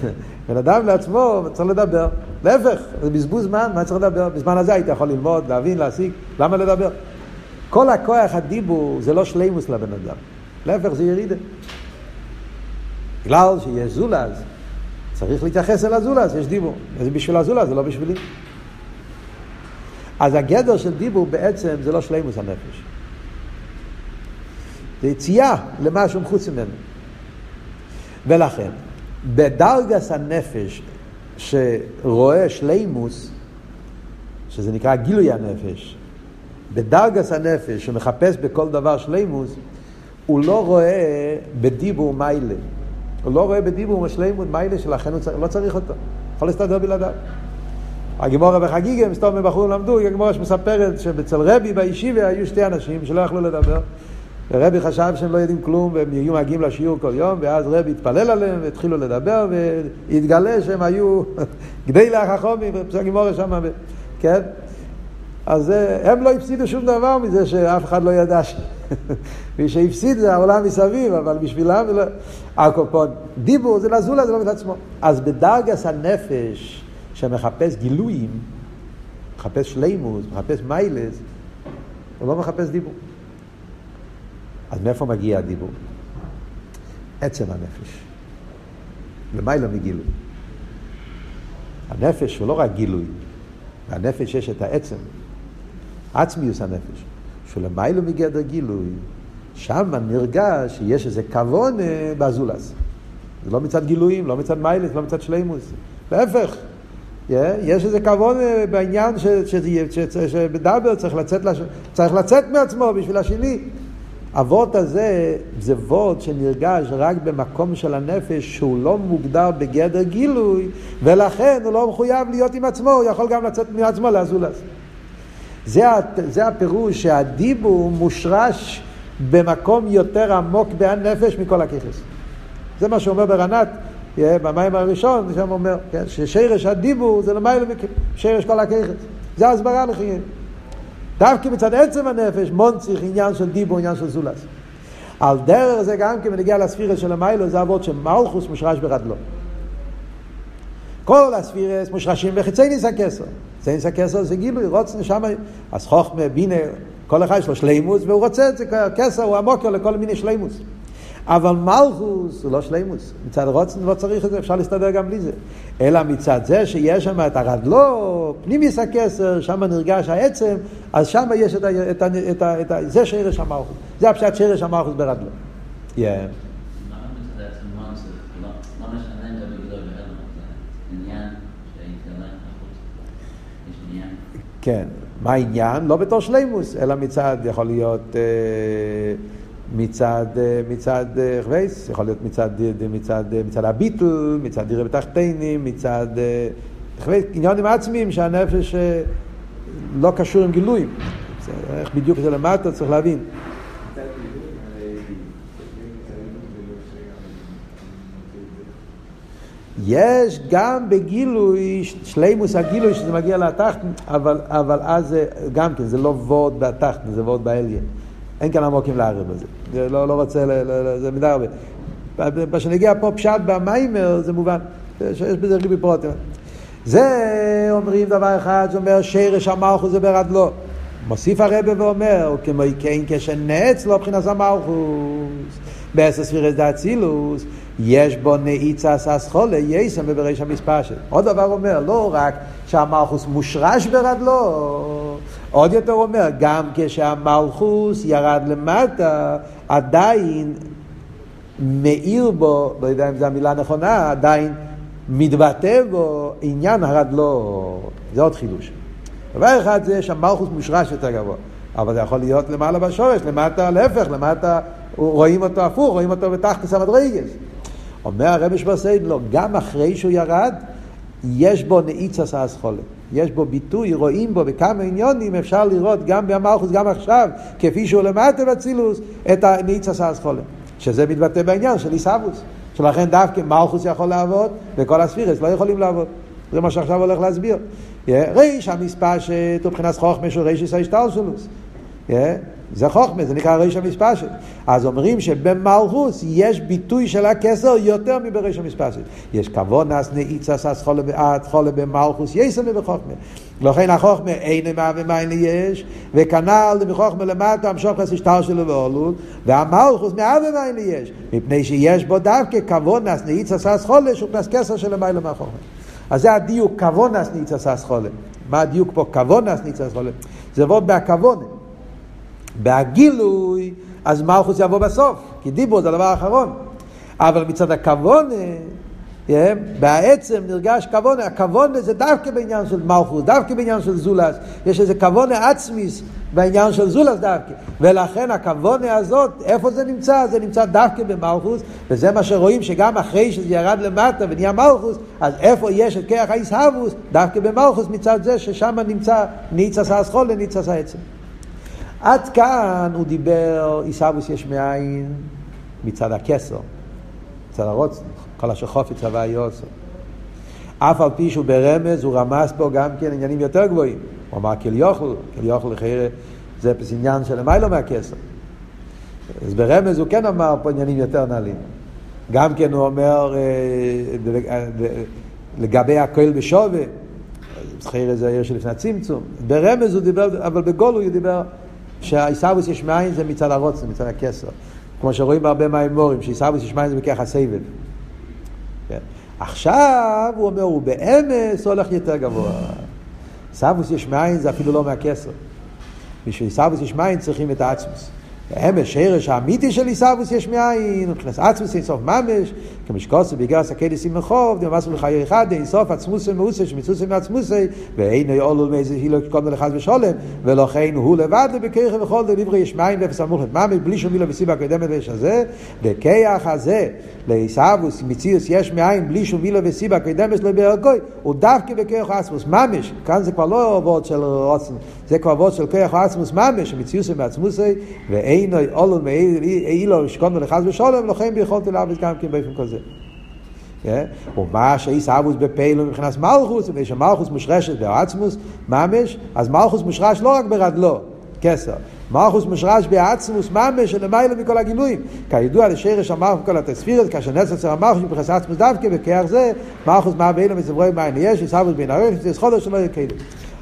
בן אדם לעצמו צריך לדבר, להפך, זה בזבוז זמן, מה צריך לדבר? בזמן הזה היית יכול ללמוד, להבין, להשיג, למה לדבר? כל הכוח הדיבור זה לא שלימוס לבן אדם, להפך זה ירידה. בגלל שיש זולז, צריך להתייחס אל הזולז, יש דיבור. זה בשביל הזולז, זה לא בשבילי. אז הגדר של דיבור בעצם זה לא שלימוס הנפש. זה יציאה למשהו מחוץ ממנו. ולכן, בדרגס הנפש שרואה שלימוס, שזה נקרא גילוי הנפש, בדרגס הנפש שמחפש בכל דבר שלימוס, הוא לא רואה בדיבור מיילה. הוא לא רואה בדיבור שלימות מיילה שלכן הוא צריך, לא צריך אותו. יכול להסתדר בלעדיו. הגימורה בחגיגה, מסתובב מבחור למדו, הגימורה שמספרת שאצל רבי בישיבה היו שתי אנשים שלא יכלו לדבר. ורבי חשב שהם לא יודעים כלום והם היו מגיעים לשיעור כל יום ואז רבי התפלל עליהם והתחילו לדבר והתגלה שהם היו *laughs* גדי לאחחומים ופסק גימורה שם, כן? אז אה, הם לא הפסידו שום דבר מזה שאף אחד לא ידע ש... *laughs* מי שהפסיד זה העולם מסביב, אבל בשבילם זה לא... הקופון, דיבור זה לזולה, זה לא מצד עצמו. אז בדרגס הנפש שמחפש גילויים, מחפש שלימוס, מחפש מיילס, הוא לא מחפש דיבור. אז מאיפה מגיע הדיבור? עצם הנפש. למיילא מגילוי. הנפש הוא לא רק גילוי, הנפש יש את העצם, עצמיוס הנפש, שלמיילא מגדר גילוי, שם נרגש שיש איזה כבוד באזולס. זה לא מצד גילויים, לא מצד מיילס, לא מצד שלימוס. להפך, יש איזה כבוד בעניין שבדבר צריך לצאת, צריך לצאת מעצמו בשביל השני. הוורד הזה זה וורד שנרגש רק במקום של הנפש שהוא לא מוגדר בגדר גילוי ולכן הוא לא מחויב להיות עם עצמו, הוא יכול גם לצאת מעצמו לאזולס. זה, זה הפירוש שהדיבור מושרש במקום יותר עמוק בהנפש מכל הככס. זה מה שאומר ברנת, במים הראשון, שם אומר, כן, ששרש הדיבור זה למעלה שרש כל הככס. זה הסברה לחיים. דווקא מצד עצם הנפש מונציך עניין של דיבור, עניין של זולס. על דרך זה גם כן נגיע לספירה של המיילו, זה אבות שמלכוס מושרש ברדלו. כל הספירס מושרשים בחצי ניס הכסר. חצי ניס הכסר זה גילוי, רוץ נשמה, אז חוכמה, בינה, כל אחד יש לו שלימוס, והוא רוצה את זה, כסר הוא המוקר לכל מיני שלימוס. אבל מלכוס הוא לא שלימוס. מצד רוצן לא צריך את זה, אפשר להסתדר גם בלי זה. אלא מצד זה שיש שם את הרדלו, פנימיס הכסר, שם נרגש העצם, אז שם יש את, ה, את, ה, את, ה, את ה, זה שרש המלכוס. זה הפשט שרש המלכוס ברדלו. Yeah. כן, מה העניין? לא בתור שלימוס, אלא מצד, יכול להיות... אה, מצד, אה, מצד חווייס, אה, יכול להיות מצד, אה, מצד, מצד הביטל, מצד דירה בתחתינים, מצד חווייס, עניונים עצמיים שהנפש לא קשור עם גילויים. איך בדיוק זה למטה צריך להבין. יש גם בגילוי, שלימוס הגילוי שזה מגיע לתחתן, אבל, אבל אז זה גם כן, זה לא וורד בתחתן, זה וורד באליין. אין כאן עמוקים לערב בזה. זה לא, לא רוצה, ל, ל, ל, זה מדי הרבה. כשנגיע פה פשט במיימר, זה מובן, שיש בזה ריבי פרוטים. זה אומרים דבר אחד שאומר שרש המלכות זה ברדלו. מוסיף הרבה ואומר, כמו כן כשנץ לא מבחינת המלכוס, בעשר ספירס דאצילוס, יש בו נאיצה ססחולה, יסם ובריש המספשת. עוד דבר אומר, לא רק שהמלכוס מושרש ברדלו, עוד יותר אומר, גם כשהמלכוס ירד למטה, עדיין מאיר בו, לא יודע אם זו המילה הנכונה, עדיין מתבטא בו עניין הרדלו. זה עוד חידוש. דבר אחד זה שהמלכוס מושרש יותר גבוה, אבל זה יכול להיות למעלה בשורש, למטה להפך, למטה רואים אותו הפוך, רואים אותו בתחתס המדרגס. אומר הרבי שבסיידן, לא, גם אחרי שהוא ירד, יש בו נאיצה האסכולה. יש בו ביטוי, רואים בו בכמה עניונים, אפשר לראות גם במלכוס, גם עכשיו, כפי שהוא למטה בצילוס, את הנאיצה האסכולה. שזה מתבטא בעניין של עיסאוווס. שלכן דווקא מלכוס יכול לעבוד, וכל הספירס לא יכולים לעבוד. זה מה שעכשיו הולך להסביר. ריש המספשת הוא מבחינת חוכמה של ריש ההשתלשלוס. זה חוכמה, זה נקרא ריש המספשת. אז אומרים שבמלכוס יש ביטוי של הכסר יותר מבריש המספשת. יש כוונס נאיצס אז חולה חולה במלכוס, יסם ובחוכמה. לכן החוכמה אין מה ומה יש, וכנ"ל מחוכמה למטה המשוך השטר שלו ועולות, והמלכוס מה ומה יש, מפני שיש בו דווקא כוונס נאיצס אז חולה שהוא פנס כסר של למעלה מהחוכמה. אז זה הדיוק, כוונס ניצס אסכולה. מה הדיוק פה? כוונס ניצס אסכולה. זה עבוד בהכוונה. בהגילוי, אז מלכוס יבוא בסוף, כי דיבור זה הדבר האחרון. אבל מצד הכוונה, בעצם נרגש כוונה, הכוונה זה דווקא בעניין של מלכוס, דווקא בעניין של זולס, יש איזה כוונה עצמיס בעניין של זולס דווקא, ולכן הכוונה הזאת, איפה זה נמצא? זה נמצא דווקא במלכוס, וזה מה שרואים שגם אחרי שזה ירד למטה ונהיה מלכוס, אז איפה יש את כיח האיסהבוס? דווקא במלכוס מצד זה ששם נמצא ניצס האסכול לניצס העצם. עד כאן הוא דיבר איסהבוס יש מאין מצד הכסר, מצד הרוצן. כל אשר חופץ הווה יוסו. אף על פי שהוא ברמז, הוא רמז פה גם כן עניינים יותר גבוהים. הוא אמר כל יוכל, כל יוכל לחייר, זה עניין של למיילו מהכסר. אז ברמז הוא כן אמר פה עניינים יותר נעלים. גם כן הוא אומר אה, לגבי הכל בשווה, זכיר איזה עיר שלפני הצמצום. ברמז הוא דיבר, אבל בגול הוא דיבר שהעיסאוויס יש מאין זה מצד הרוצן, מצד הכסר. כמו שרואים בהרבה מהאמורים, שעיסאוויס יש מאין זה בכך הסבב. כן. עכשיו הוא אומר, הוא באמס הולך יותר גבוה. סבוס יש מאין זה אפילו לא מהכסר. בשביל סבוס יש מאין צריכים את העצמוס. אמש, שרש האמיתי של עיסאוווס יש מאין, מבחינת עצמוס אין סוף ממש, כמשקוסו בגרס הקדס עם מחוב, דמאסו לחיי אחד, אין סוף עצמוסי מאוסי, שמצוסי מעצמוסי, ואין יעולו מאיזה הילו קודם לחס ושולם, ולכן הוא לבד לבקריך וכל דברי יש מאין ואפס אמוך את ממש, בלי שום מילה וסיבה הקודמת ויש הזה, בכיח הזה, לעיסאוווס, מציוס יש מאין, בלי שום מילה וסיבה הקודמת לבערכוי, הוא דווקא בכיח עצמוס ממש, כאן זה כבר לא עבוד של רוצן, זה כבר עבוד של כיח עצמוס ממש, מציוסי מעצמוסי, ואין עינוי עולון מאילו שקונו לחס ושולם, לכן ביכולתי לעבוד גם כן באופן כזה. ומה שאיס אבוס בפיילו מבחינת מלכוס, ושמלכוס מושרשת בעצמוס, ממש, אז מלכוס מושרש לא רק ברדלו, כסר. מלכוס מושרש בעצמוס ממש שלמיילו מכל הגילויים. כידוע לשרש המלכוס כל התספירת, כאשר נס אצל המלכוס מבחינת עצמוס דווקא, וכך זה, מלכוס מה ואילו מסברוי מים יש, איס אבוס בין הרב, זה חודש שלא יקדם.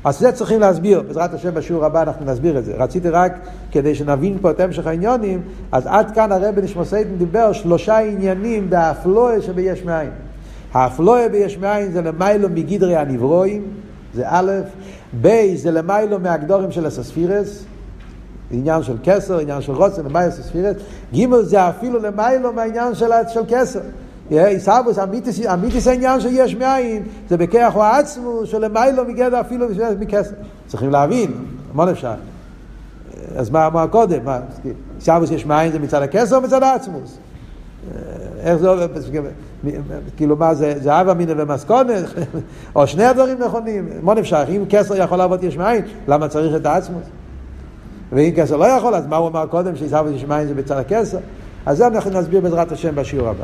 אז זה צריכים להסביר, בעזרת השם בשיעור הבא אנחנו נסביר את זה. רציתי רק כדי שנבין פה את המשך העניונים, אז עד כאן הרב נשמוסיידן דיבר שלושה עניינים באפלואה שביש מאין. האפלואה ביש מאין זה למיילו מגדרי הנברואים, זה א', ב' זה למיילו מהגדורים של הסספירס, עניין של כסר, עניין של רוצן, למיילו סספירס, ג' זה אפילו למיילו מהעניין של, של כסר. עיסאוווס, אמיתיס העניין שיש מאין, זה בכיח או עצמו, שלמיילו מגדר אפילו מכסף. צריכים להבין, המון אפשר. אז מה אמר קודם? עיסאוווס יש מאין זה מצד הכסף או מצד העצמוס? איך זה עובד? כאילו מה זה, זה אבא מינא ומסקונה? *laughs* או שני הדברים נכונים? המון אפשר. אם כסר יכול לעבוד יש מאין, למה צריך את העצמוס? ואם כסר לא יכול, אז מה הוא אמר קודם שעיסאוווס יש מאין זה בצד הכסר? אז זה אנחנו נסביר בעזרת השם בשיעור הבא.